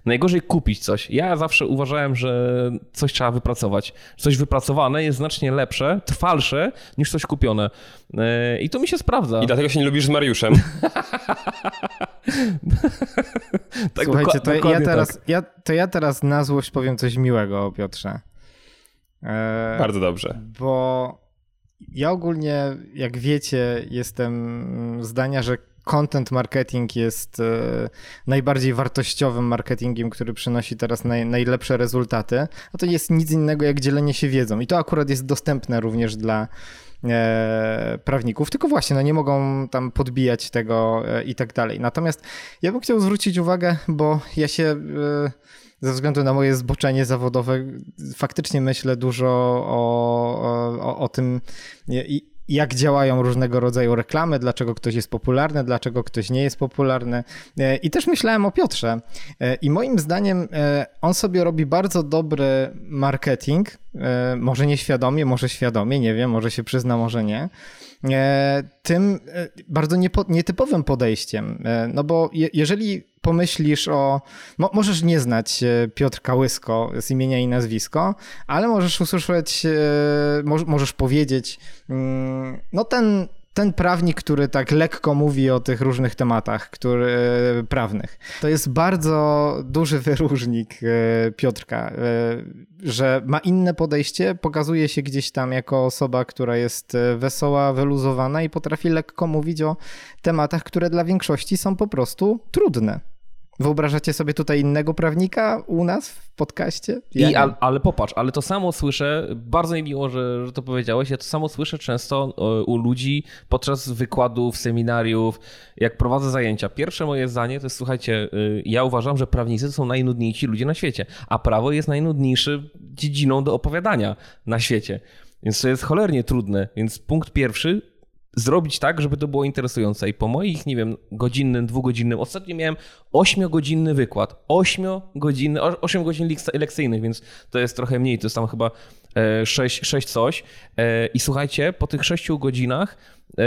najgorzej kupić coś. Ja zawsze uważałem, że coś trzeba wypracować. Coś wypracowane jest znacznie lepsze, trwalsze niż coś kupione. E, I to mi się sprawdza. I dlatego się nie lubisz z Mariuszem. Tak, Słuchajcie, to ja, teraz, tak. ja, to ja teraz na złość powiem coś miłego o Piotrze. E, Bardzo dobrze. Bo ja ogólnie, jak wiecie, jestem zdania, że content marketing jest e, najbardziej wartościowym marketingiem, który przynosi teraz naj, najlepsze rezultaty. A to jest nic innego jak dzielenie się wiedzą. I to akurat jest dostępne również dla e, prawników, tylko właśnie no nie mogą tam podbijać tego e, i tak dalej. Natomiast ja bym chciał zwrócić uwagę, bo ja się ze względu na moje zboczenie zawodowe faktycznie myślę dużo o, o, o tym, i- jak działają różnego rodzaju reklamy, dlaczego ktoś jest popularny, dlaczego ktoś nie jest popularny. E, I też myślałem o Piotrze. E, I moim zdaniem e, on sobie robi bardzo dobry marketing, może nieświadomie, może świadomie, nie wiem, może się przyzna, może nie. E, Tym e, bardzo niepo, nietypowym podejściem. E, No bo je, jeżeli pomyślisz o. Mo, możesz nie znać e, Piotrka Łysko z imienia i nazwisko, ale możesz usłyszeć, e, moż, możesz powiedzieć, mm, no ten. Ten prawnik, który tak lekko mówi o tych różnych tematach który, e, prawnych, to jest bardzo duży wyróżnik e, Piotrka, e, że ma inne podejście, pokazuje się gdzieś tam jako osoba, która jest wesoła, wyluzowana i potrafi lekko mówić o tematach, które dla większości są po prostu trudne. Wyobrażacie sobie tutaj innego prawnika u nas w podcaście? Ja I, al, ale popatrz, ale to samo słyszę, bardzo mi miło, że, że to powiedziałeś, ja to samo słyszę często e, u ludzi podczas wykładów, seminariów, jak prowadzę zajęcia. Pierwsze moje zdanie to jest, słuchajcie, y, ja uważam, że prawnicy to są najnudniejsi ludzie na świecie, a prawo jest najnudniejszy dziedziną do opowiadania na świecie. Więc to jest cholernie trudne. Więc punkt pierwszy, zrobić tak, żeby to było interesujące. I po moich, nie wiem, godzinnym, dwugodzinnym, ostatnio miałem ośmiogodzinny wykład. Ośmiogodzinny, osiem godzin lekcyjnych, więc to jest trochę mniej, to jest tam chyba e, sześć, sześć coś. E, I słuchajcie, po tych sześciu godzinach e,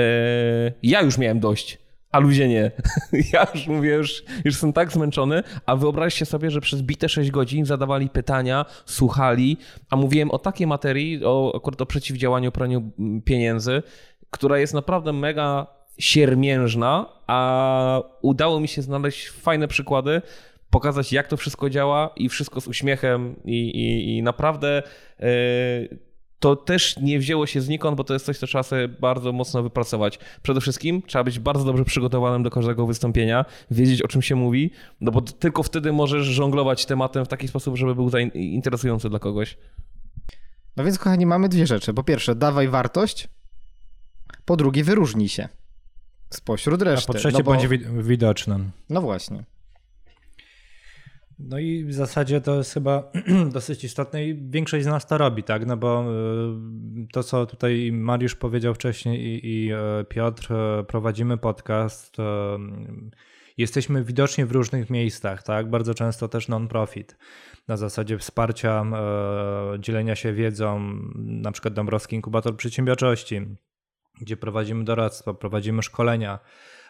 ja już miałem dość. A ludzie nie. Ja już mówię, już, już jestem tak zmęczony, a wyobraźcie sobie, że przez bite 6 godzin zadawali pytania, słuchali, a mówiłem o takiej materii, o, akurat o przeciwdziałaniu praniu pieniędzy, która jest naprawdę mega siermiężna, a udało mi się znaleźć fajne przykłady, pokazać jak to wszystko działa i wszystko z uśmiechem i, i, i naprawdę yy, to też nie wzięło się znikąd, bo to jest coś, co trzeba sobie bardzo mocno wypracować. Przede wszystkim trzeba być bardzo dobrze przygotowanym do każdego wystąpienia, wiedzieć o czym się mówi, no bo tylko wtedy możesz żonglować tematem w taki sposób, żeby był interesujący dla kogoś. No więc, kochani, mamy dwie rzeczy. Po pierwsze, dawaj wartość. Po drugie, wyróżnij się spośród A reszty. po trzecie, no bo- wi- widoczny. No właśnie. No i w zasadzie to jest chyba dosyć istotne i większość z nas to robi, tak? No bo y, to, co tutaj Mariusz powiedział wcześniej i, i e, Piotr, e, prowadzimy podcast. e, Jesteśmy widoczni w różnych miejscach, tak? Bardzo często też non-profit. Na zasadzie wsparcia, dzielenia się wiedzą, na przykład Dąbrowski Inkubator Przedsiębiorczości, gdzie prowadzimy doradztwo, prowadzimy szkolenia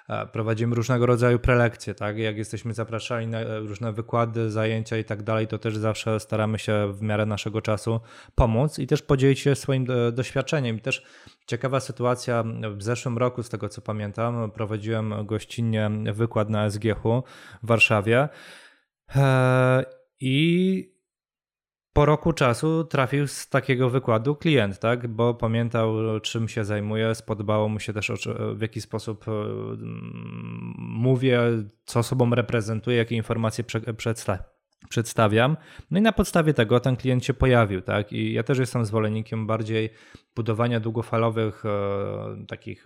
e, prowadzimy różnego rodzaju prelekcje, tak? Jak jesteśmy zapraszani na różne wykłady, zajęcia i tak dalej, to też zawsze staramy się w miarę naszego czasu pomóc i też podzielić się swoim doświadczeniem. I też ciekawa sytuacja w zeszłym roku, z tego co pamiętam, prowadziłem gościnnie wykład na SGH w Warszawie. I po roku czasu trafił z takiego wykładu klient, tak? bo pamiętał, czym się zajmuję, spodobało mu się też, w jaki sposób e, mówię, co sobą reprezentuję, jakie informacje przedstawiam. No i na podstawie tego ten klient się pojawił, tak? I ja też jestem zwolennikiem bardziej budowania długofalowych, e, takich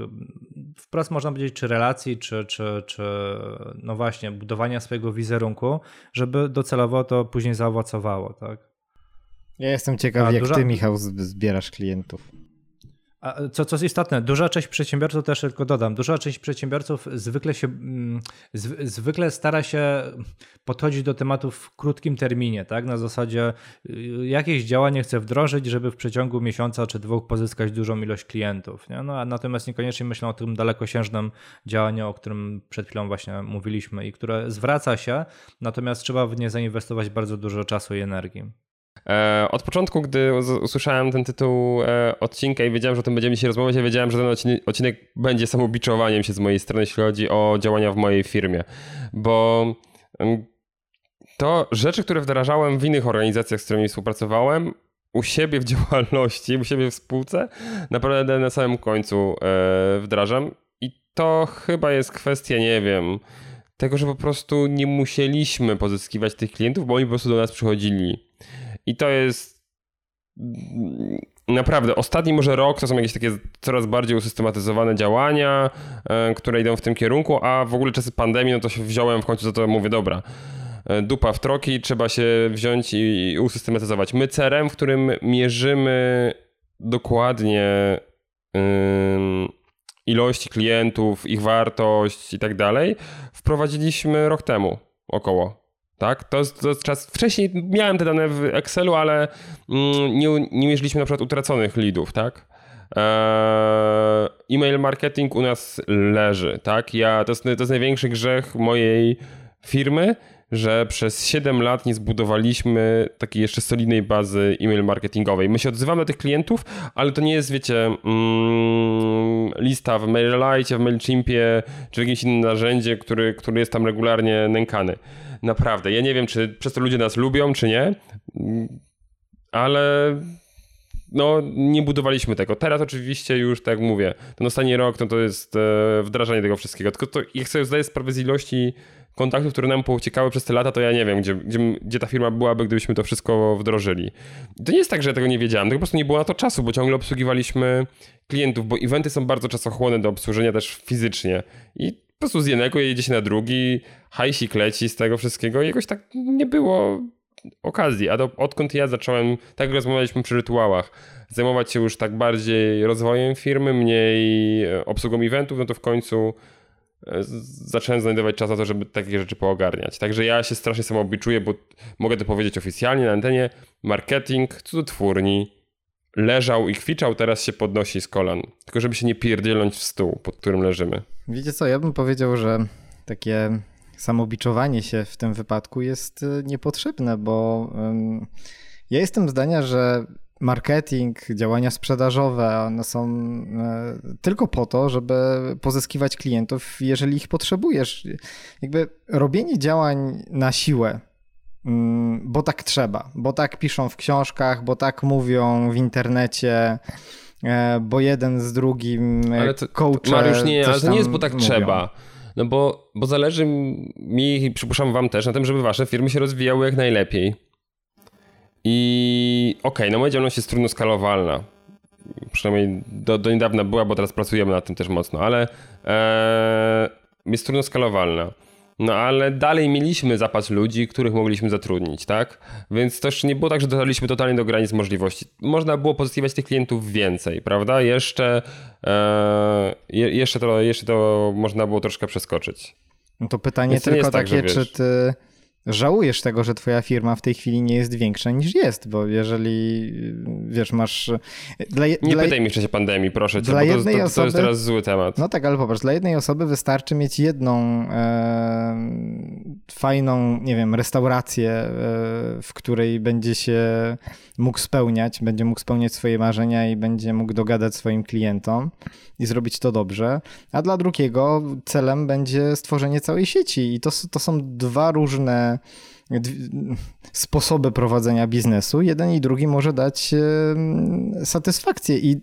wprost można powiedzieć, czy relacji, czy, czy, czy no właśnie, budowania swojego wizerunku, żeby docelowo to później zaowocowało, tak? Ja jestem ciekaw, A, jak duża... ty, Michał, zbierasz klientów. A co, co jest istotne, duża część przedsiębiorców, też tylko dodam, duża część przedsiębiorców zwykle się, mm, zwykle stara się podchodzić do tematów w krótkim terminie, tak? Na zasadzie y, jakieś działanie chce wdrożyć, żeby w przeciągu miesiąca czy dwóch pozyskać dużą ilość klientów. Nie? No, a natomiast niekoniecznie myślą o tym dalekosiężnym działaniu, o którym przed chwilą właśnie mówiliśmy i które zwraca się, natomiast trzeba w nie zainwestować bardzo dużo czasu i energii. E, od początku, gdy usłyszałem ten tytuł e, odcinka i wiedziałem, że o tym będziemy dzisiaj rozmawiać, ja wiedziałem, że ten odcinek będzie samobiczowaniem się z mojej strony, jeśli chodzi o działania w mojej firmie. Bo to rzeczy, które wdrażałem w innych organizacjach, z którymi współpracowałem, u siebie w działalności, u siebie w spółce, naprawdę na samym końcu e, wdrażam. I to chyba jest kwestia, nie wiem, tego, że po prostu nie musieliśmy pozyskiwać tych klientów, bo oni po prostu do nas przychodzili. I to jest naprawdę ostatni może rok to są jakieś takie coraz bardziej usystematyzowane działania, e, które idą w tym kierunku, a w ogóle czasy pandemii, no to się wziąłem w końcu za to mówię, dobra, e, dupa w troki, trzeba się wziąć i usystematyzować. My CRM, w którym mierzymy dokładnie ilości klientów, ich wartość i tak dalej, wprowadziliśmy rok temu około tak? To to czas. Wcześniej miałem te dane w Excelu, ale mm, nie, nie mierzyliśmy na przykład utraconych leadów, tak? Eee, e-mail marketing u nas leży, tak? Ja, to, jest, to jest największy grzech mojej firmy, że przez 7 lat nie zbudowaliśmy takiej jeszcze solidnej bazy e-mail marketingowej. My się odzywamy do tych klientów, ale to nie jest, wiecie, mm, lista w MailerLite, w MailChimpie, czy w jakimś innym narzędzie, który, który jest tam regularnie nękany. Naprawdę. Ja nie wiem, czy przez to ludzie nas lubią, czy nie, ale no, nie budowaliśmy tego. Teraz oczywiście już, tak jak mówię, ten ostatni rok no to jest e, wdrażanie tego wszystkiego. Tylko to, jak sobie zdaję sprawę z ilości kontaktów, które nam pouciekały przez te lata, to ja nie wiem, gdzie, gdzie, gdzie ta firma byłaby, gdybyśmy to wszystko wdrożyli. to nie jest tak, że ja tego nie wiedziałem, tylko po prostu nie było na to czasu, bo ciągle obsługiwaliśmy klientów, bo eventy są bardzo czasochłonne do obsłużenia też fizycznie. I po prostu z jednego jedzie się na drugi, hajsik leci z tego wszystkiego i jakoś tak nie było okazji. A do, odkąd ja zacząłem, tak jak rozmawialiśmy przy rytuałach, zajmować się już tak bardziej rozwojem firmy, mniej e, obsługą eventów, no to w końcu e, zacząłem znajdować czas na to, żeby takie rzeczy poogarniać. Także ja się strasznie samoobiczuję, bo mogę to powiedzieć oficjalnie na antenie, marketing cudotwórni leżał i kwiczał, teraz się podnosi z kolan. Tylko żeby się nie pierdzielnąć w stół, pod którym leżymy. Wiecie co, ja bym powiedział, że takie samobiczowanie się w tym wypadku jest y, niepotrzebne, bo ja jestem zdania, że marketing, działania sprzedażowe, one są e, tylko po to, żeby pozyskiwać klientów, jeżeli ich potrzebujesz. Jakby robienie działań na siłę, bo tak trzeba, bo tak piszą w książkach, bo tak mówią w internecie, e, bo jeden z drugim ale to, coache Mariusz, nie, ale to nie jest, bo tak mówią. trzeba. No bo, bo zależy mi i przypuszczam wam też na tym, żeby wasze firmy się rozwijały jak najlepiej. I okej, okay, no moja działalność jest trudno skalowalna. Przynajmniej do, do niedawna była, bo teraz pracujemy nad tym też mocno, ale ee, jest trudno skalowalna. No ale dalej mieliśmy zapas ludzi, których mogliśmy zatrudnić, tak? Więc też nie było tak, że dotarliśmy totalnie do granic możliwości. Można było pozyskiwać tych klientów więcej, prawda? Jeszcze, e, jeszcze, to, jeszcze to można było troszkę przeskoczyć. No to pytanie Więc tylko to takie, tak, czy ty żałujesz tego, że twoja firma w tej chwili nie jest większa niż jest, bo jeżeli, wiesz, masz... Dla, nie dla, pytaj mi w czasie pandemii, proszę cię, dla bo jednej to, to, osoby, to jest teraz zły temat. No tak, ale popatrz, dla jednej osoby wystarczy mieć jedną e, fajną, nie wiem, restaurację, e, w której będzie się mógł spełniać, będzie mógł spełniać swoje marzenia i będzie mógł dogadać swoim klientom i zrobić to dobrze, a dla drugiego celem będzie stworzenie całej sieci i to, to są dwa różne sposoby prowadzenia biznesu. Jeden i drugi może dać satysfakcję i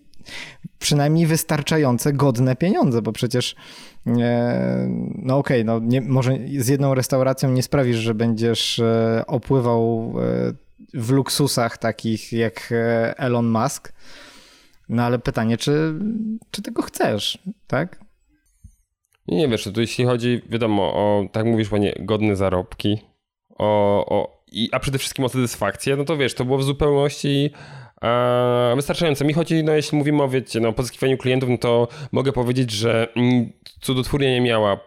przynajmniej wystarczające, godne pieniądze, bo przecież e, no okej, okay, no nie, może z jedną restauracją nie sprawisz, że będziesz e, opływał e, w luksusach takich jak Elon Musk, no ale pytanie, czy, czy tego chcesz, tak? Nie wiesz, to jeśli chodzi, wiadomo, o, tak mówisz panie, godne zarobki, o, o, i, a przede wszystkim o satysfakcję, no to wiesz, to było w zupełności e, wystarczające. Mi chodzi, no jeśli mówimy o, wiecie, no, pozyskiwaniu klientów, no to mogę powiedzieć, że mm, cudotwórnia nie miała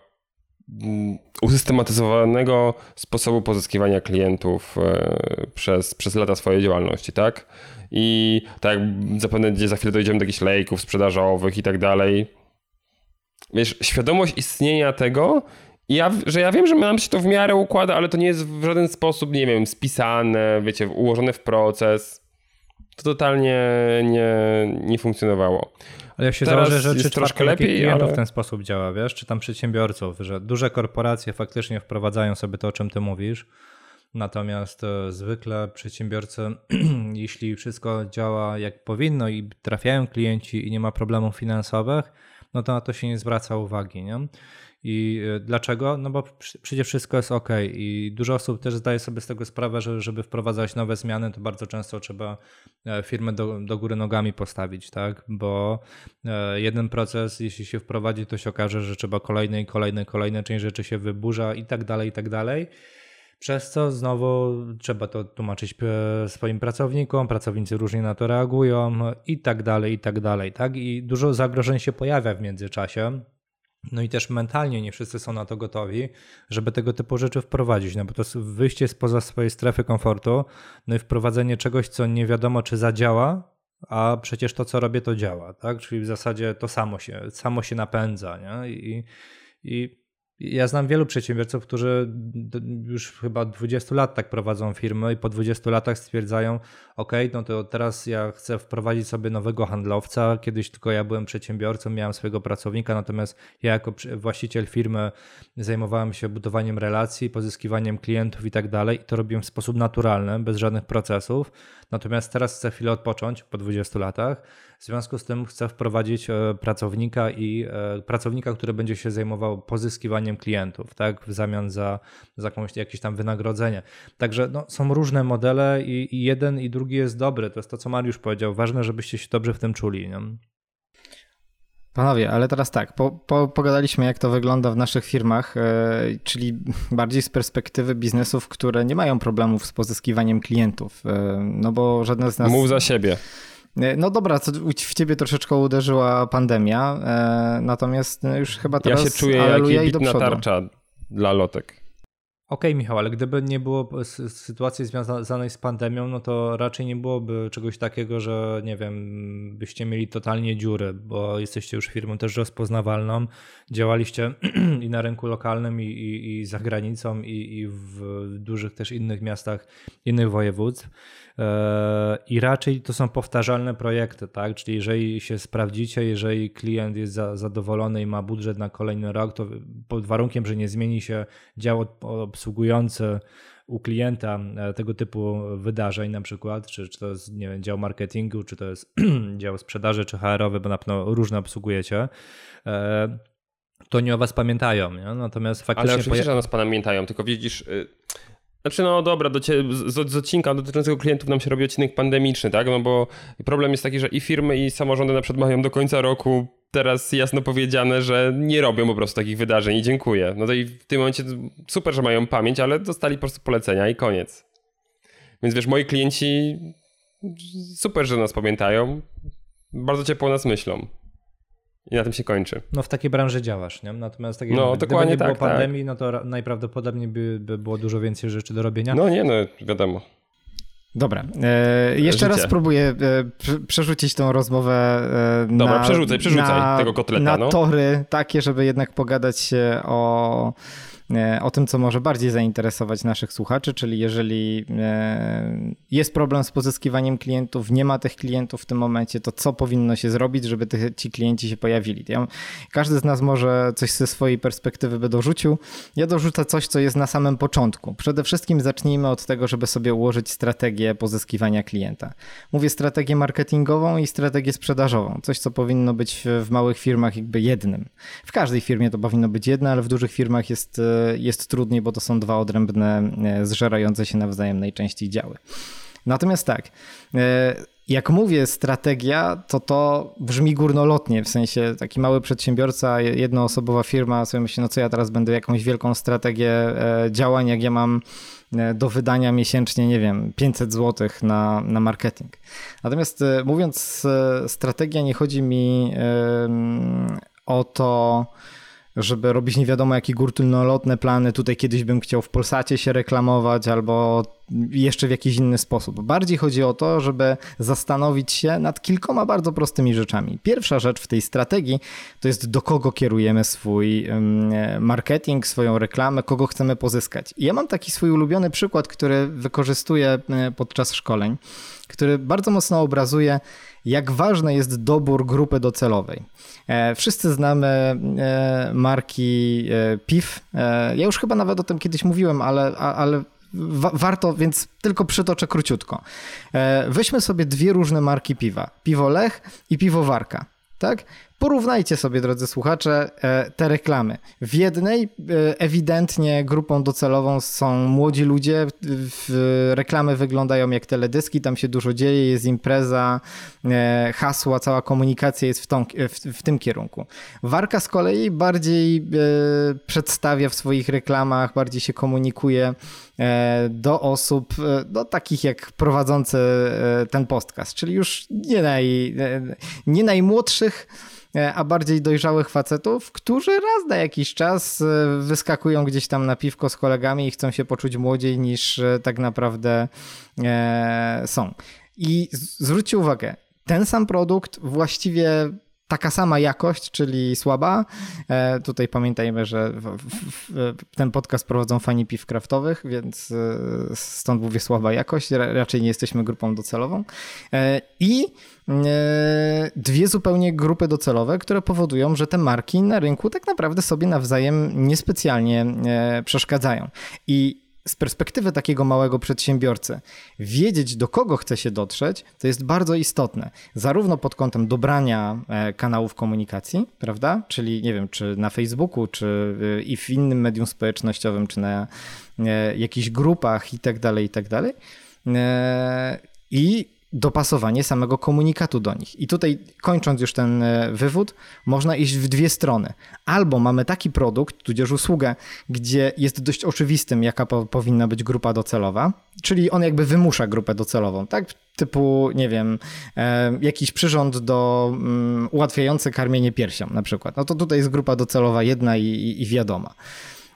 mm, usystematyzowanego sposobu pozyskiwania klientów e, przez, przez lata swojej działalności, tak? I tak zapewne za chwilę dojdziemy do jakichś lejków sprzedażowych i tak dalej. Wiesz, świadomość istnienia tego ja, że ja wiem, że nam się to w miarę układa, ale to nie jest w żaden sposób, nie wiem, spisane, wiecie, ułożone w proces. To totalnie nie, nie funkcjonowało. Ale ja się Teraz założę, że czy troszkę lepiej klientów ale... w ten sposób działa, wiesz, czy tam przedsiębiorców, że duże korporacje faktycznie wprowadzają sobie to, o czym ty mówisz, natomiast e, zwykle przedsiębiorcy, jeśli wszystko działa jak powinno i trafiają klienci i nie ma problemów finansowych, no to na to się nie zwraca uwagi, nie? I e, dlaczego? No bo przecież wszystko jest ok i dużo osób też zdaje sobie z tego sprawę, że żeby wprowadzać nowe zmiany, to bardzo często trzeba e, firmę do, do góry nogami postawić, tak? Bo e, jeden proces, jeśli się wprowadzi, to się okaże, że trzeba kolejne i kolejne, kolejne, część rzeczy się wyburza i tak dalej, i tak dalej. Przez co znowu trzeba to tłumaczyć swoim pracownikom, pracownicy różnie na to reagują i tak dalej, i tak dalej, tak? I dużo zagrożeń się pojawia w międzyczasie. No i też mentalnie nie wszyscy są na to gotowi, żeby tego typu rzeczy wprowadzić, no bo to wyjście spoza swojej strefy komfortu, no i wprowadzenie czegoś, co nie wiadomo czy zadziała, a przecież to, co robię, to działa, tak? Czyli w zasadzie to samo się, samo się napędza, nie? I, i ja znam wielu przedsiębiorców, którzy już chyba 20 lat tak prowadzą firmy i po 20 latach stwierdzają, ok, no to teraz ja chcę wprowadzić sobie nowego handlowca. Kiedyś tylko ja byłem przedsiębiorcą, miałem swojego pracownika, natomiast ja jako właściciel firmy zajmowałem się budowaniem relacji, pozyskiwaniem klientów i tak dalej i to robiłem w sposób naturalny, bez żadnych procesów. Natomiast teraz chcę chwilę odpocząć po 20 latach. W związku z tym chcę wprowadzić e, pracownika i e, pracownika, który będzie się zajmował pozyskiwaniem klientów, tak, w zamian za, za jakąś, jakieś tam wynagrodzenie. Także no, są różne modele i, i jeden i drugi jest dobry. To jest to, co Mariusz powiedział. Ważne, żebyście się dobrze w tym czuli. Nie? Panowie, ale teraz tak, po, po, pogadaliśmy jak to wygląda w naszych firmach, e, czyli bardziej z perspektywy biznesów, które nie mają problemów z pozyskiwaniem klientów, e, no bo żadne z nas... Mów za siebie. E, no dobra, w ciebie troszeczkę uderzyła pandemia, e, natomiast no, już chyba teraz Ja się czuję jak bitna tarcza dla lotek. Okej, okay, Michał, ale gdyby nie było sytuacji związanej z pandemią, no to raczej nie byłoby czegoś takiego, że nie wiem, byście mieli totalnie dziury, bo jesteście już firmą też rozpoznawalną, działaliście i na rynku lokalnym, i, i, i za granicą, i, i w dużych też innych miastach, innych województw. I raczej to są powtarzalne projekty, tak? Czyli jeżeli się sprawdzicie, jeżeli klient jest zadowolony i ma budżet na kolejny rok, to pod warunkiem, że nie zmieni się dział obsługujący u klienta e, tego typu wydarzeń na przykład, czy, czy to jest nie wiem, dział marketingu, czy to jest dział sprzedaży, czy HR-owy, bo na pewno różne obsługujecie, e, to nie o was pamiętają. Nie? Natomiast faktycznie... Ale oczywiście, że o nas pamiętają, tylko widzisz, y, znaczy, no dobra, do z, z odcinka dotyczącego klientów nam się robi odcinek pandemiczny, tak? No bo problem jest taki, że i firmy, i samorządy na przykład mają do końca roku teraz jasno powiedziane, że nie robią po prostu takich wydarzeń i dziękuję. No to i w tym momencie super, że mają pamięć, ale dostali po prostu polecenia i koniec. Więc wiesz, moi klienci super, że nas pamiętają. Bardzo ciepło nas myślą. I na tym się kończy. No w takiej branży działasz, nie? Natomiast tak No, no, gdyby dokładnie nie było tak, tak. pandemii, no to ra- najprawdopodobniej by, by było dużo więcej rzeczy do robienia. No nie, no wiadomo. Dobra, e, jeszcze Życie. raz spróbuję e, prze- przerzucić tą rozmowę e, Dobra, na, przerzucaj, przerzucaj na, tego kotleta, na no. tory takie, żeby jednak pogadać się o, o tym, co może bardziej zainteresować naszych słuchaczy, czyli jeżeli e, jest problem z pozyskiwaniem klientów, nie ma tych klientów w tym momencie, to co powinno się zrobić, żeby tych, ci klienci się pojawili? Ja, każdy z nas może coś ze swojej perspektywy by dorzucił. Ja dorzucę coś, co jest na samym początku. Przede wszystkim zacznijmy od tego, żeby sobie ułożyć strategię pozyskiwania klienta. Mówię strategię marketingową i strategię sprzedażową. Coś, co powinno być w- w małych firmach jakby jednym. W każdej firmie to powinno być jedno, ale w dużych firmach jest, e, jest trudniej, bo to są dwa odrębne, e, zżerające się nawzajem najczęściej działy. Natomiast tak, e, jak mówię strategia, to to brzmi górnolotnie, w sensie taki mały przedsiębiorca, jednoosobowa firma sobie myśli, no co ja teraz będę jakąś wielką strategię e, działań, jak ja mam do wydania miesięcznie, nie wiem, 500 zł na, na marketing. Natomiast mówiąc strategia, nie chodzi mi o to, żeby robić nie wiadomo jakie górnolotne plany. Tutaj kiedyś bym chciał w Polsacie się reklamować albo jeszcze w jakiś inny sposób. Bardziej chodzi o to, żeby zastanowić się nad kilkoma bardzo prostymi rzeczami. Pierwsza rzecz w tej strategii to jest do kogo kierujemy swój marketing, swoją reklamę, kogo chcemy pozyskać. I ja mam taki swój ulubiony przykład, który wykorzystuję e, podczas szkoleń, który bardzo mocno obrazuje, jak ważny jest dobór grupy docelowej. E, Wszyscy znamy e, marki e, PIW. E, Ja już chyba nawet o tym kiedyś mówiłem, ale, ale wa- warto, więc tylko przytoczę króciutko. Weźmy sobie dwie różne marki piwa. Piwo Lech i piwo Warka. Tak? Porównajcie sobie, drodzy słuchacze, e, te reklamy. W jednej e, ewidentnie grupą docelową są młodzi ludzie. Reklamy wyglądają jak teledyski, tam się dużo dzieje, jest impreza, e, hasła, cała komunikacja jest w, tą, w, w tym kierunku. Warka z kolei bardziej przedstawia w swoich reklamach, bardziej się komunikuje do osób, do takich jak prowadzący ten podcast, czyli już nie, naj, nie najmłodszych, a bardziej dojrzałych facetów, którzy raz na jakiś czas e, wyskakują gdzieś tam na piwko z kolegami i chcą się poczuć młodziej niż e, tak naprawdę e, są. I zwróćcie uwagę, ten sam produkt właściwie taka sama jakość, czyli słaba. E, Tutaj pamiętajmy, że ten podcast prowadzą fani piw kraftowych, więc e, stąd mówię słaba jakość. Ra- Raczej nie jesteśmy grupą docelową. E, I dwie zupełnie grupy docelowe, które powodują, że te marki na rynku tak naprawdę sobie nawzajem niespecjalnie przeszkadzają. I z perspektywy takiego małego przedsiębiorcy, wiedzieć do kogo chce się dotrzeć, to jest bardzo istotne. Zarówno pod kątem dobrania e, kanałów komunikacji, prawda? Czyli nie wiem, czy na Facebooku, czy e, i w innym medium społecznościowym, czy na e, jakichś grupach i tak dalej, i tak dalej. I dopasowanie samego komunikatu do nich. I tutaj kończąc już ten e, wywód, można iść w dwie strony. Albo mamy taki produkt, tudzież usługę, gdzie jest dość oczywistym, jaka po, powinna być grupa docelowa, czyli on jakby wymusza grupę docelową, tak? Typu, nie wiem, e, jakiś przyrząd do mm, ułatwiający karmienie piersią na przykład. No to tutaj jest grupa docelowa jedna i, i, i wiadoma.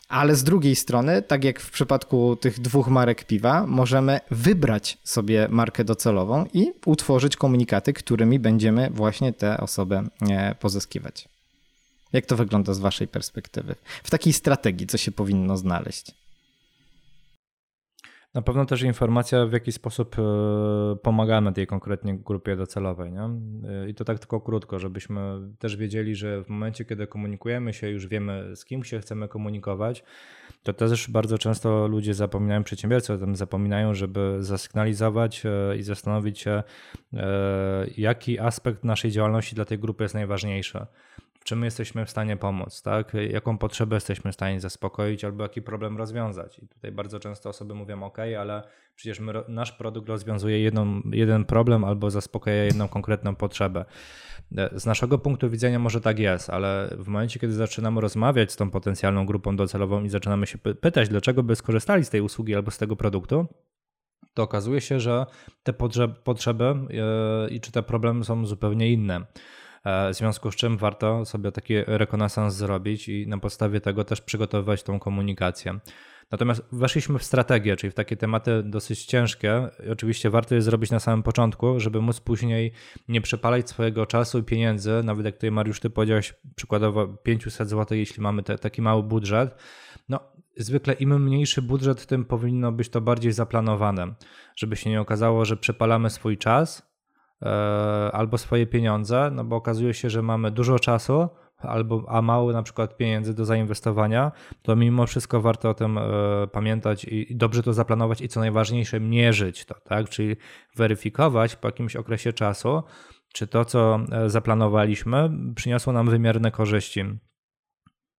Ale z drugiej strony, tak jak w przypadku tych dwóch marek piwa, możemy wybrać sobie markę docelową i utworzyć komunikaty, którymi będziemy właśnie tę osobę e, pozyskiwać. Jak to wygląda z Waszej perspektywy? W takiej strategii, co się powinno znaleźć? Na pewno też informacja, w jaki sposób e, pomagamy tej konkretnie grupie docelowej. Nie? E, I to tak tylko krótko, żebyśmy też wiedzieli, że w momencie, kiedy komunikujemy się, już wiemy, z kim się chcemy komunikować, to też bardzo często ludzie zapominają, przedsiębiorcy o tym zapominają, żeby zasygnalizować e, i zastanowić się, jaki aspekt naszej działalności dla tej grupy jest najważniejszy w czym jesteśmy w stanie pomóc, tak? jaką potrzebę jesteśmy w stanie zaspokoić albo jaki problem rozwiązać. I tutaj bardzo często osoby mówią, OK, ale przecież my, nasz produkt rozwiązuje jedną, jeden problem albo zaspokaja jedną konkretną potrzebę. Z naszego punktu widzenia może tak jest, ale w momencie, kiedy zaczynamy rozmawiać z tą potencjalną grupą docelową i zaczynamy się py- pytać, dlaczego by skorzystali z tej usługi albo z tego produktu, to okazuje się, że te potrze- potrzeby yy, i czy te problemy są zupełnie inne. W związku z czym warto sobie taki rekonesans zrobić i na podstawie tego też przygotowywać tą komunikację. Natomiast weszliśmy w strategię, czyli w takie tematy dosyć ciężkie. Oczywiście warto je zrobić na samym początku, żeby móc później nie przepalać swojego czasu i pieniędzy. Nawet jak tutaj Mariusz, ty powiedziałeś przykładowo 500 zł, jeśli mamy te, taki mały budżet. No, zwykle im mniejszy budżet, tym powinno być to bardziej zaplanowane, żeby się nie okazało, że przepalamy swój czas e, albo swoje pieniądze, no bo okazuje się, że mamy dużo czasu, albo a mało na przykład pieniędzy do zainwestowania, to mimo wszystko warto o tym e, pamiętać i, dobrze to zaplanować i co najważniejsze mierzyć to, tak? Czyli weryfikować po jakimś okresie czasu, czy to, co e, zaplanowaliśmy, przyniosło nam wymierne korzyści.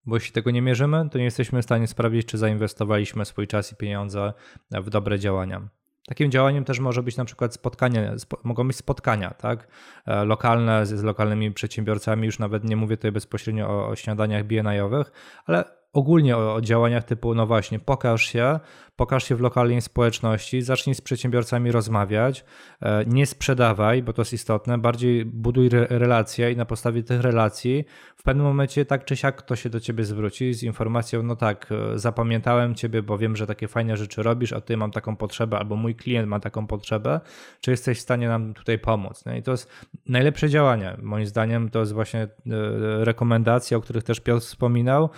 Bo jeśli tego nie mierzymy, to nie jesteśmy w stanie sprawdzić, czy zainwestowaliśmy swój czas i pieniądze w dobre działania. Takim działaniem też może być na przykład spotkanie, mogą być spotkania, tak? E, lokalne z, z lokalnymi przedsiębiorcami, już nawet nie mówię tutaj bezpośrednio o, o śniadaniach BNI-owych, ale ogólnie o, o działaniach typu, no właśnie, pokaż się, pokaż się w lokalnej społeczności, zacznij z przedsiębiorcami rozmawiać, e, nie sprzedawaj, bo to jest istotne, bardziej buduj relacje i na podstawie tych relacji w pewnym momencie tak czy siak ktoś się do ciebie zwróci z informacją, no tak, e, zapamiętałem ciebie, bo wiem, że takie fajne rzeczy robisz, a ty mam taką potrzebę, albo mój klient ma taką potrzebę, czy jesteś w stanie nam tutaj pomóc? I to jest najlepsze działanie. Moim zdaniem to jest właśnie e, rekomendacje, o których też Piotr wspominał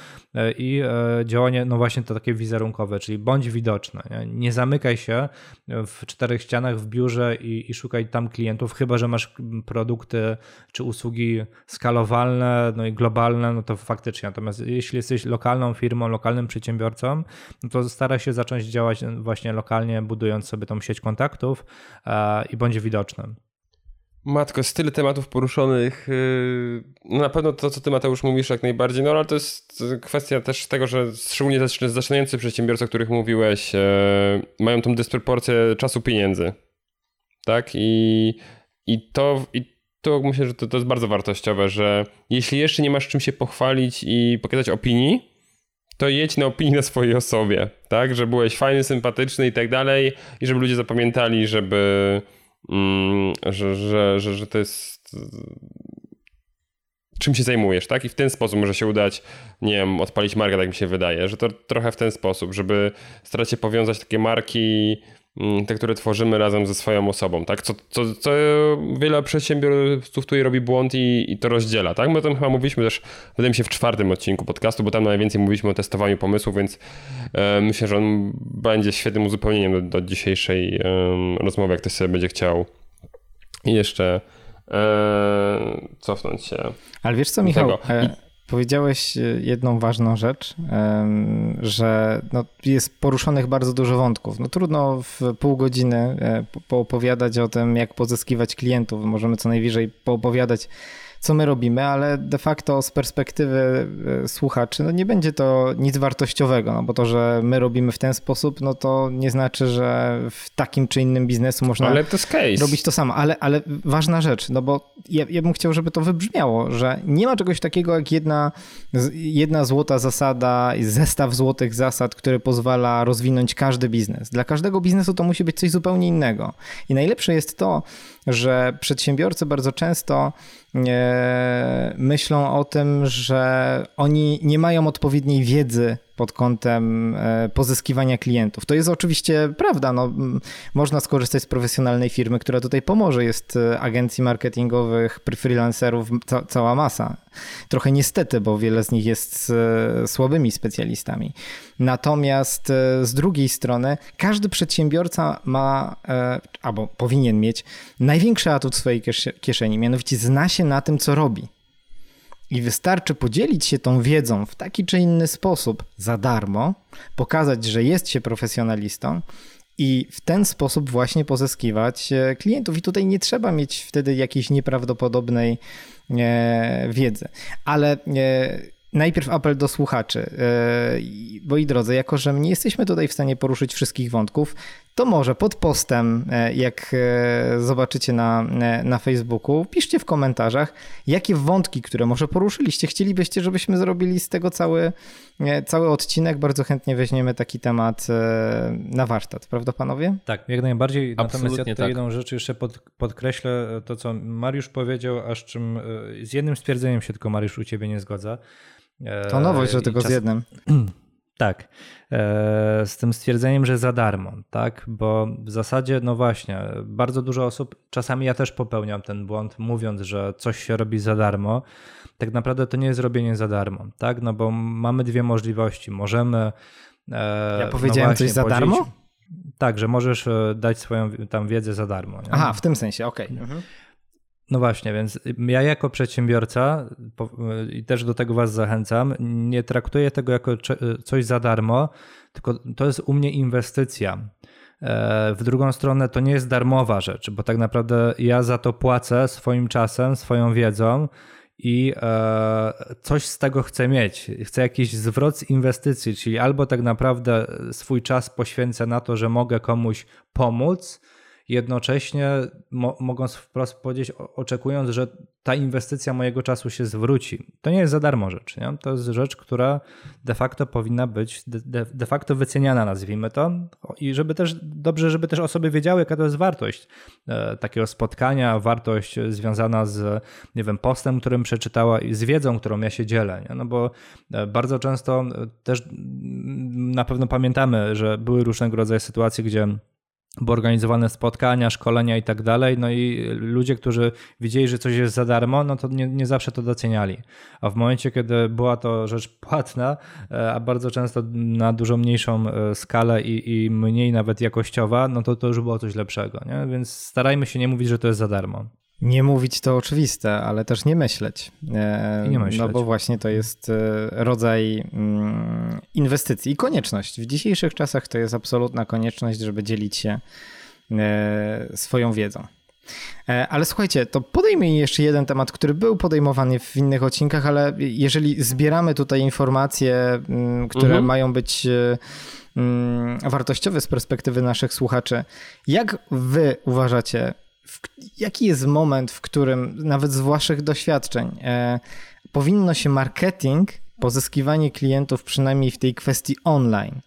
i działanie, no właśnie to takie wizerunkowe, czyli bądź widoczny, widoczne. Nie, nie zamykaj się w czterech ścianach w biurze i, i, szukaj tam klientów, chyba że masz produkty czy usługi skalowalne no i globalne, no to faktycznie. Natomiast jeśli jesteś lokalną firmą, lokalnym przedsiębiorcą, no to stara się zacząć działać właśnie lokalnie, budując sobie tą sieć kontaktów e, i bądź widocznym. Matko, jest tyle tematów poruszonych. Y, no na pewno to, co ty Mateusz mówisz jak najbardziej, no ale to jest kwestia też tego, że szczególnie zaczynający przedsiębiorcy, o których mówiłeś, e, mają tą dysproporcję czasu pieniędzy. Tak? I, i to... I to myślę, że to, to jest bardzo wartościowe, że jeśli jeszcze nie masz czym się pochwalić i pokazać opinii, to jedź na opinii na swojej osobie, tak? Że byłeś fajny, sympatyczny i tak dalej i żeby ludzie zapamiętali, żeby że, że, że, że to jest czym się zajmujesz, tak? I w ten sposób może się udać, nie wiem, odpalić markę, tak mi się wydaje, że to trochę w ten sposób, żeby starać się powiązać takie marki Mm, te, które tworzymy razem ze swoją osobą, tak? Co, co, co wiele przedsiębiorców tutaj robi błąd i, i to rozdziela, tak? My o tym chyba mówiliśmy też, wydaje mi się, w czwartym odcinku podcastu, bo tam najwięcej mówiliśmy o testowaniu pomysłów, więc e, myślę, że on będzie świetnym uzupełnieniem do, do dzisiejszej e, rozmowy, jak ktoś sobie będzie chciał jeszcze e, cofnąć się. Ale wiesz co, Michał? Powiedziałeś e, jedną ważną rzecz, że no jest poruszonych bardzo dużo wątków. No trudno w pół godziny e, poopowiadać o tym, jak pozyskiwać klientów. Możemy co najwyżej poopowiadać co my robimy, ale de facto z perspektywy e, słuchaczy, no nie będzie to nic wartościowego, no bo to, że my robimy w ten sposób, no to nie znaczy, że w takim czy innym biznesu można to robić to samo. Ale, ale ważna rzecz, no bo ja, ja bym chciał, żeby to wybrzmiało, że nie ma czegoś takiego jak jedna, jedna złota zasada, zestaw złotych zasad, który pozwala rozwinąć każdy biznes. Dla każdego biznesu to musi być coś zupełnie innego. I najlepsze jest to, że przedsiębiorcy bardzo często myślą o tym, że oni nie mają odpowiedniej wiedzy pod kątem e, pozyskiwania klientów. To jest oczywiście prawda. No, można skorzystać z profesjonalnej firmy, która tutaj pomoże. Jest e, agencji marketingowych, freelancerów, ca cała masa. Trochę niestety, bo wiele z nich jest e, słabymi specjalistami. Natomiast z drugiej strony, każdy przedsiębiorca ma, albo powinien mieć, największy atut w swojej kieszeni, mianowicie zna się na tym, co robi. I wystarczy podzielić się tą wiedzą w taki czy inny sposób za darmo, pokazać, że jest się profesjonalistą i w ten sposób właśnie pozyskiwać e, klientów. I tutaj nie trzeba mieć wtedy jakiejś nieprawdopodobnej e, wiedzy. Ale e, Najpierw apel do słuchaczy. Moi drodzy, jako że nie jesteśmy tutaj w stanie poruszyć wszystkich wątków, to może pod postem, e, jak e, zobaczycie na, e, na Facebooku, piszcie w komentarzach, jakie wątki, które może poruszyliście, chcielibyście, żebyśmy zrobili z tego cały, cały odcinek. Bardzo chętnie weźmiemy taki temat na warsztat, prawda panowie? Tak, jak najbardziej. Absolutnie Natomiast ja tutaj tak. jedną rzecz jeszcze pod, podkreślę, to co Mariusz powiedział, aż czym z jednym stwierdzeniem się tylko Mariusz u ciebie nie zgadza. To nowość, że tylko czas... z jednym. Tak, e, z tym stwierdzeniem, że za darmo, tak? Bo w zasadzie, no właśnie, bardzo dużo osób, czasami ja też popełniam ten błąd, mówiąc, że coś się robi za darmo. Tak naprawdę to nie jest robienie za darmo, tak? No bo mamy dwie możliwości. Możemy. E, ja powiedziałem no właśnie, coś za darmo? Tak, że możesz e, dać swoją tam wiedzę za darmo. Nie? Aha, w tym sensie, okej. Okay. Mhm. No właśnie, więc ja jako przedsiębiorca i też do tego Was zachęcam, nie traktuję tego jako coś za darmo, tylko to jest u mnie inwestycja. E, w drugą stronę to nie jest darmowa rzecz, bo tak naprawdę ja za to płacę swoim czasem, swoją wiedzą i e, coś z tego chcę mieć. Chcę jakiś zwrot z inwestycji, czyli albo tak naprawdę swój czas poświęcę na to, że mogę komuś pomóc, jednocześnie mo mogąc wprost powiedzieć, oczekując, że ta inwestycja mojego czasu się zwróci. To nie jest za darmo rzecz. Nie? To jest rzecz, która de facto powinna być de, de facto wyceniana, nazwijmy to. I żeby też dobrze, żeby też osoby wiedziały, jaka to jest wartość e, takiego spotkania, wartość związana z, nie wiem, postem, którym przeczytała i z wiedzą, którą ja się dzielę. Nie? No bo e, bardzo często też na pewno pamiętamy, że były różnego rodzaju sytuacje, gdzie bo organizowane spotkania, szkolenia i tak dalej. No i ludzie, którzy widzieli, że coś jest za darmo, no to nie, nie zawsze to doceniali. A w momencie, kiedy była to rzecz płatna, e, a bardzo często na dużo mniejszą e, skalę i, i mniej nawet jakościowa, no to to już było coś lepszego. Nie? Więc starajmy się nie mówić, że to jest za darmo. Nie mówić to oczywiste, ale też nie myśleć. E, nie myśleć. No bo właśnie to jest rodzaj mm, inwestycji i konieczność. W dzisiejszych czasach to jest absolutna konieczność, żeby dzielić się swoją wiedzą. Ale słuchajcie, to podejmij jeszcze jeden temat, który był podejmowany w innych odcinkach, ale jeżeli zbieramy tutaj informacje, mm, które mhm. mają być mm, wartościowe z perspektywy naszych słuchaczy, jak wy uważacie, jaki jest moment, w którym nawet z waszych doświadczeń e, powinno się marketing, pozyskiwanie klientów przynajmniej w tej kwestii online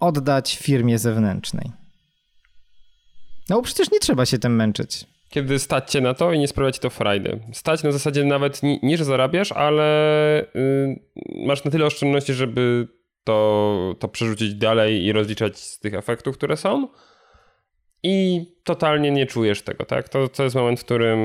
oddać firmie zewnętrznej? No bo przecież nie trzeba się tym męczyć. Kiedy stać na to i nie sprawia ci to frajdy. Stać na zasadzie nawet nie, nie że zarabiasz, ale y, masz na tyle oszczędności, żeby to, to przerzucić dalej i rozliczać z tych efektów, które są i totalnie nie czujesz tego, tak? To, to jest moment, w którym.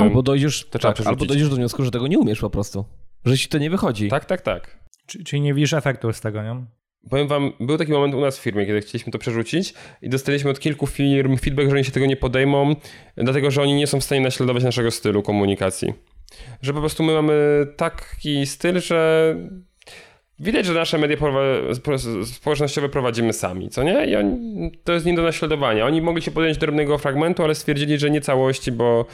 Albo dojdziesz, to tak, albo dojdziesz do wniosku, że tego nie umiesz po prostu. Że ci to nie wychodzi. Tak, tak, tak. Czyli nie widzisz efektu z tego, nie? Powiem wam, był taki moment u nas w firmie, kiedy chcieliśmy to przerzucić i dostaliśmy od kilku firm feedback, że oni się tego nie podejmą, dlatego że oni nie są w stanie naśladować naszego stylu komunikacji. Że po prostu my mamy taki styl, że Widać, że nasze media społecznościowe prowadzimy sami, co nie? I oni, to jest nie do naśladowania. Oni mogli się podjąć drobnego fragmentu, ale stwierdzili, że nie całości, bo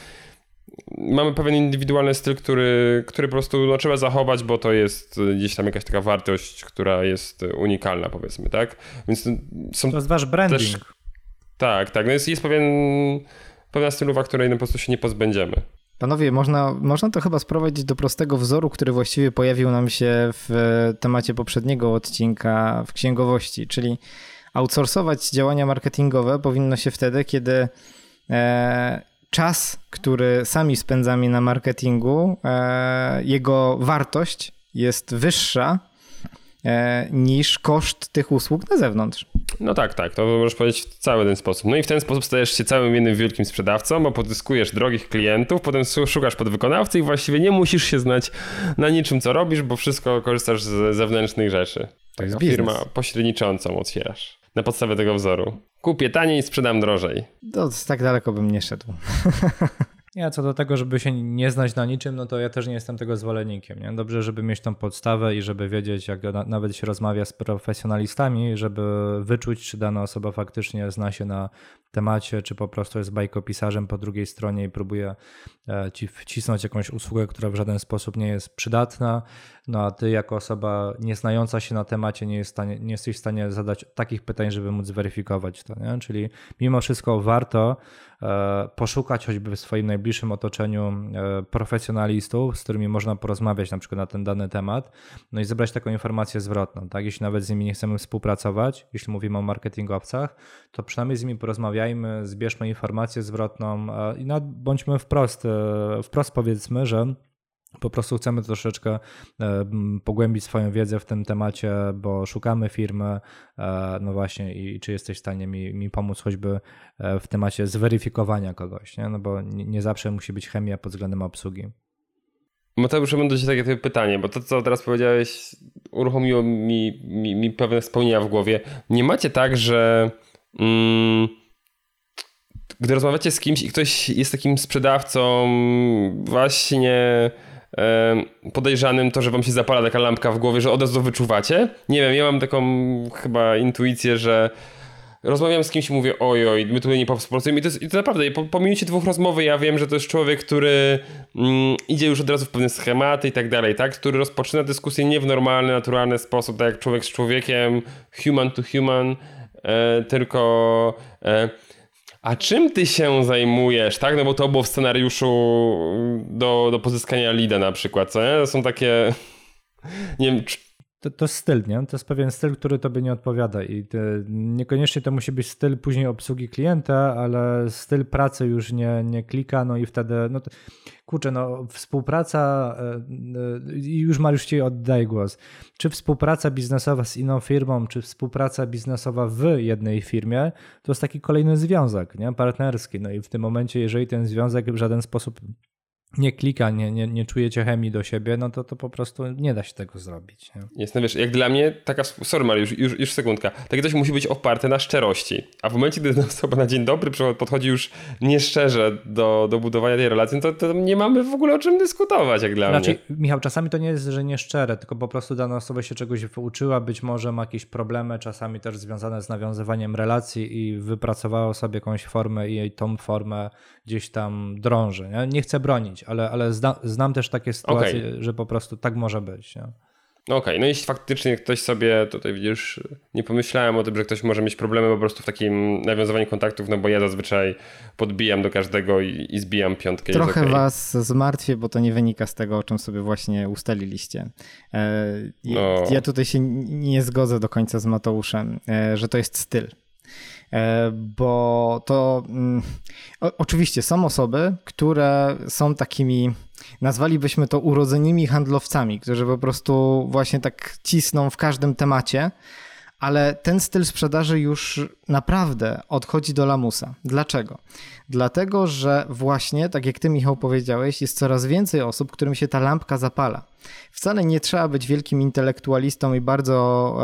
mamy pewien indywidualny styl, który, który po prostu no, trzeba zachować, bo to jest gdzieś tam jakaś taka wartość, która jest unikalna, powiedzmy, tak? Więc są to jest wasz branding. Też, tak, tak. No jest, jest pewien, pewna stylowa, której no po prostu się nie pozbędziemy. Panowie, można, można to chyba sprowadzić do prostego wzoru, który właściwie pojawił nam się w temacie poprzedniego odcinka w księgowości, czyli outsourcować działania marketingowe powinno się wtedy, kiedy e, czas, który sami spędzamy na marketingu, e, jego wartość jest wyższa e, niż koszt tych usług na zewnątrz. No tak, tak, to możesz powiedzieć w cały ten sposób. No i w ten sposób stajesz się całym jednym wielkim sprzedawcą, bo pozyskujesz drogich klientów, potem szukasz podwykonawcy i właściwie nie musisz się znać na niczym, co robisz, bo wszystko korzystasz z zewnętrznych rzeczy. To jest firma pośredniczącą otwierasz na podstawie tego wzoru. Kupię taniej, sprzedam drożej. To tak daleko bym nie szedł. Nie, co do tego, żeby się nie znać na niczym, no to ja też nie jestem tego zwolennikiem. Nie? Dobrze, żeby mieć tą podstawę i żeby wiedzieć, jak na, nawet się rozmawia z profesjonalistami, żeby wyczuć, czy dana osoba faktycznie zna się na temacie, czy po prostu jest bajkopisarzem po drugiej stronie i próbuje e, ci wcisnąć jakąś usługę, która w żaden sposób nie jest przydatna, no a ty jako osoba nieznająca się na temacie nie, jest stanie, nie jesteś w stanie zadać takich pytań, żeby móc zweryfikować to. Nie? Czyli mimo wszystko warto poszukać choćby w swoim najbliższym otoczeniu e, profesjonalistów, z którymi można porozmawiać na przykład na ten dany temat, no i zebrać taką informację zwrotną. Tak? Jeśli nawet z nimi nie chcemy współpracować, jeśli mówimy o marketingowcach, to przynajmniej z nimi porozmawiajmy, zbierzmy informację zwrotną e, i bądźmy wprost, wprost powiedzmy, że po prostu chcemy troszeczkę e, pogłębić swoją wiedzę w tym temacie, bo szukamy firmy, e, no właśnie, i czy jesteś w stanie mi, mi pomóc choćby e, w temacie zweryfikowania kogoś, nie? no bo nie, zawsze musi być chemia pod względem obsługi. Mateusz, mam do Ciebie takie pytanie, bo to, co teraz powiedziałeś, uruchomiło mi, mi, mi pewne wspomnienia w głowie. Nie macie tak, że mm, gdy rozmawiacie z kimś i ktoś jest takim sprzedawcą właśnie podejrzanym to, że wam się zapala taka lampka w głowie, że od razu wyczuwacie. Nie wiem, ja mam taką chyba intuicję, że rozmawiam z kimś i mówię oj, my tutaj nie współpracujemy i to, jest, i to naprawdę, po, po minucie dwóch rozmowy ja wiem, że to jest człowiek, który mm, idzie już od razu w pewne schematy i tak dalej, tak? Który rozpoczyna dyskusję nie w normalny, naturalny sposób, tak jak człowiek z człowiekiem, human to human, e, tylko... E, a czym ty się zajmujesz, tak? No bo to było w scenariuszu do, do pozyskania lida na przykład, co nie? To są takie... Nie wiem, to, to styl, nie? To jest pewien styl, który tobie nie odpowiada i niekoniecznie to musi być styl później obsługi klienta, ale styl pracy już nie, nie klika, no i wtedy, no to, kurczę, no współpraca, i już Mariusz ci oddaję głos, czy współpraca biznesowa z inną firmą, czy współpraca biznesowa w jednej firmie, to jest taki kolejny związek, nie? Partnerski, no i w tym momencie, jeżeli ten związek w żaden sposób nie klika, nie, nie, nie czujecie chemii do siebie, no to, to po prostu nie da się tego zrobić. Nie? Jest, no wiesz, jak dla mnie taka, sorry Mariusz, już, już sekundka, takie coś musi być oparte na szczerości, a w momencie, gdy osoba na dzień dobry podchodzi już nieszczerze do, do budowania tej relacji, to, to nie mamy w ogóle o czym dyskutować, jak dla znaczy, mnie. Michał, czasami to nie jest, że nieszczere, tylko po prostu dana osoba się czegoś wyuczyła, być może ma jakieś problemy, czasami też związane z nawiązywaniem relacji i wypracowała sobie jakąś formę i jej tą formę gdzieś tam drąży. Nie, nie chcę bronić, ale, ale zna, znam też takie sytuacje, okay. że po prostu tak może być. Nie? Okej, okay, no jeśli faktycznie ktoś sobie, tutaj widzisz, nie pomyślałem o tym, że ktoś może mieć problemy po prostu w takim nawiązywaniu kontaktów, no bo ja zazwyczaj podbijam do każdego i, i zbijam piątkę. Trochę okay. was zmartwię, bo to nie wynika z tego, o czym sobie właśnie ustaliliście. E, no. Ja tutaj się nie zgodzę do końca z Mateuszem, e, że to jest styl. E, bo to mm, oczywiście są osoby, które są takimi, nazwalibyśmy to urodzonymi handlowcami, którzy po prostu właśnie tak cisną w każdym temacie ale ten styl sprzedaży już naprawdę odchodzi do lamusa. Dlaczego? Dlatego, że właśnie, tak jak ty Michał powiedziałeś, jest coraz więcej osób, którym się ta lampka zapala. Wcale nie trzeba być wielkim intelektualistą i bardzo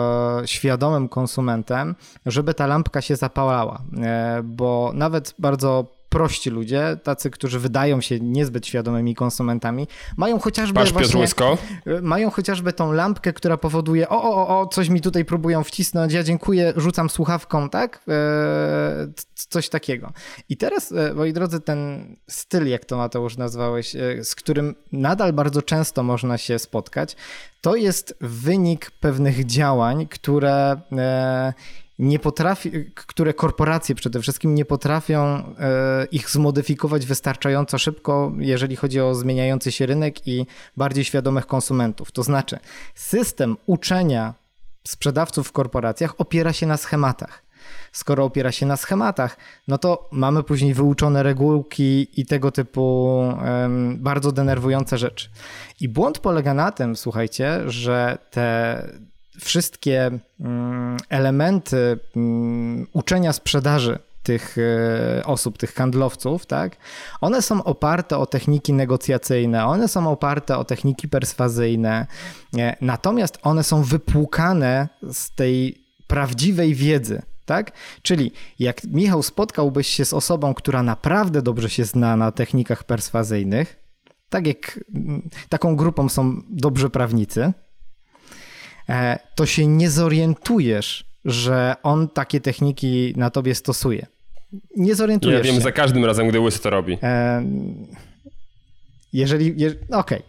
e, świadomym konsumentem, żeby ta lampka się zapalała, e, bo nawet bardzo prości ludzie, tacy, którzy wydają się niezbyt świadomymi konsumentami, mają chociażby Patrz, właśnie, y, mają chociażby tą lampkę, która powoduje o, o, o, coś mi tutaj próbują wcisnąć, ja dziękuję, rzucam słuchawką, tak? E, coś takiego. I teraz, e, moi drodzy, ten styl, jak to Mateusz nazwałeś, e, z którym nadal bardzo często można się spotkać, to jest wynik pewnych działań, które e, nie potrafi, które korporacje przede wszystkim nie potrafią e, ich zmodyfikować wystarczająco szybko, jeżeli chodzi o zmieniający się rynek i bardziej świadomych konsumentów. To znaczy, system uczenia sprzedawców w korporacjach opiera się na schematach. Skoro opiera się na schematach, no to mamy później wyuczone regułki i tego typu um, bardzo denerwujące rzeczy. I błąd polega na tym, słuchajcie, że te wszystkie mm, elementy mm, uczenia sprzedaży tych e, osób, tych handlowców, tak, one są oparte o techniki negocjacyjne, one są oparte o techniki perswazyjne, natomiast one są wypłukane z tej prawdziwej wiedzy, Tak? Czyli jak Michał spotkałbyś się z osobą, która naprawdę dobrze się zna na technikach perswazyjnych, tak jak mm, taką grupą są dobrzy prawnicy, e, to się nie zorientujesz, że on takie techniki na tobie stosuje. Nie zorientujesz Ja wiem się. za każdym razem, gdy Łysy to robi. E, Jeżeli. Je, Okej.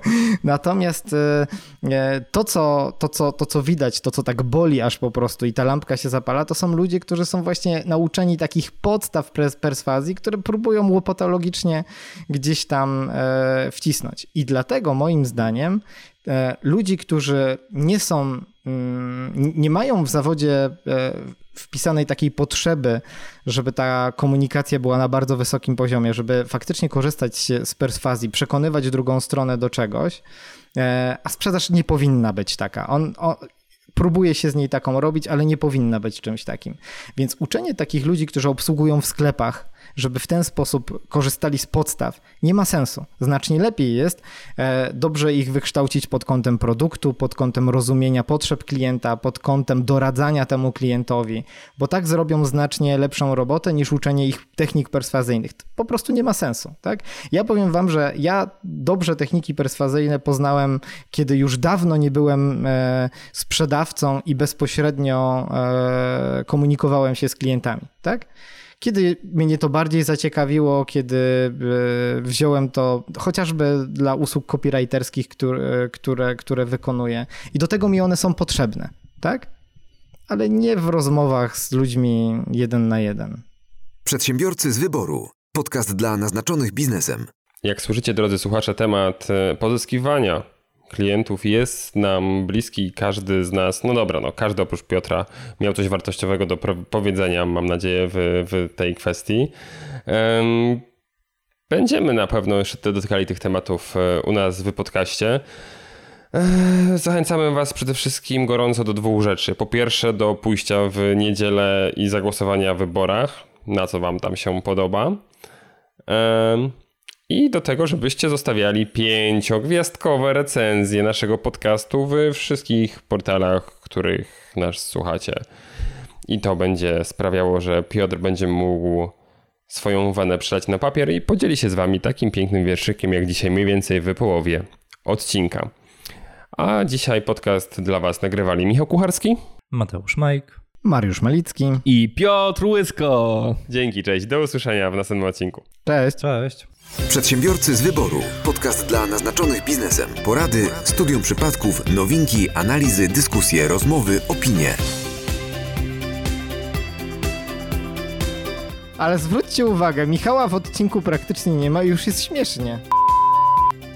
Natomiast e, e, to co, to, co, to, co widać, to, co tak boli aż po prostu i ta lampka się zapala, to są ludzie, którzy są właśnie nauczeni takich podstaw pers- perswazji, które próbują łopatologicznie gdzieś tam e, wcisnąć. I dlatego moim zdaniem e, ludzi, którzy nie są, mm, nie mają w zawodzie e, wpisanej takiej potrzeby, żeby ta komunikacja była na bardzo wysokim poziomie, żeby faktycznie korzystać z perswazji, przekonywać drugą stronę do czegoś, e, a sprzedaż nie powinna być taka. On, on próbuje się z niej taką robić, ale nie powinna być czymś takim. Więc uczenie takich ludzi, którzy obsługują w sklepach, żeby w ten sposób korzystali z podstaw, nie ma sensu. Znacznie lepiej jest e, dobrze ich wykształcić pod kątem produktu, pod kątem rozumienia potrzeb klienta, pod kątem doradzania temu klientowi, bo tak zrobią znacznie lepszą robotę niż uczenie ich technik perswazyjnych. To po prostu nie ma sensu. Tak? Ja powiem wam, że ja dobrze techniki perswazyjne poznałem, kiedy już dawno nie byłem e, sprzedawcą i bezpośrednio e, komunikowałem się z klientami. Tak? Kiedy mnie to bardziej zaciekawiło, kiedy e, wziąłem to chociażby dla usług copywriterskich, które, które, które wykonuję. I do tego mi one są potrzebne, tak? Ale nie w rozmowach z ludźmi jeden na jeden. Przedsiębiorcy z wyboru. Podcast dla naznaczonych biznesem. Jak słyszycie, drodzy słuchacze, temat e, pozyskiwania klientów jest nam bliski. Każdy z nas, no dobra, no każdy oprócz Piotra miał coś wartościowego do powiedzenia, mam nadzieję, w, w tej kwestii. Em, Będziemy na pewno jeszcze dotykali tych tematów e, u nas w podcaście. Zachęcamy Was przede wszystkim gorąco do dwóch rzeczy. Po pierwsze, do pójścia w niedzielę i zagłosowania w wyborach, na co Wam tam się podoba. I do tego, żebyście zostawiali pięciogwiazdkowe recenzje naszego podcastu w wszystkich portalach, których nas słuchacie. I to będzie sprawiało, że Piotr będzie mógł swoją wanę przelać na papier i podzieli się z wami takim pięknym wierszykiem, jak dzisiaj mniej więcej w połowie odcinka. A dzisiaj podcast dla was nagrywali Michał Kucharski. Mateusz Majk. Mariusz Malicki. I Piotr Łysko. Dzięki, cześć, do usłyszenia w następnym odcinku. Cześć. Cześć. Przedsiębiorcy z wyboru. Podcast dla naznaczonych biznesem. Porady, studium przypadków, nowinki, analizy, dyskusje, rozmowy, opinie. Ale zwróćcie uwagę, Michała w odcinku praktycznie nie ma i już jest śmiesznie.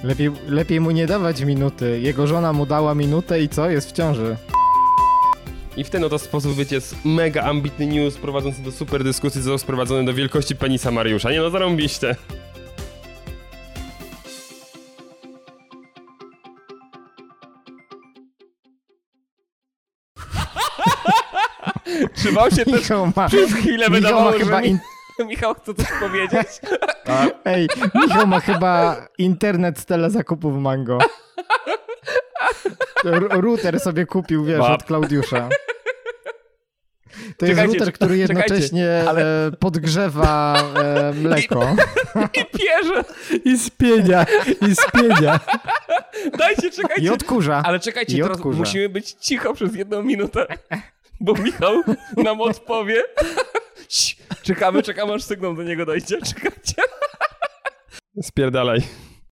Lepiej, lepiej mu nie dawać minuty. Jego żona mu dała minutę i co? Jest w ciąży. I w ten oto sposób wyciec mega ambitny news prowadzący do super dyskusji został sprowadzony do wielkości penisa Mariusza. Nie no, zarąbiście. Trzymał się też ma, przez chwilę Michał wydawało, ma że chyba mi... in, Michał chce coś powiedzieć. ej, Michał ma chyba internet z telezakupów Mango. R- router sobie kupił, wiesz, Łap. od Klaudiusza. To jest Czekajcie, router, który jednocześnie ale- e, podgrzewa e, mleko. I pierze. I spienia, i spienia. Dajcie, czekajcie. I odkurza. Ale czekajcie, I teraz odkurza. musimy być cicho przez jedną minutę, bo Michał nam odpowie. Czekamy, czekamy, aż sygnał do niego dojdzie. Czekajcie. Spierdalaj.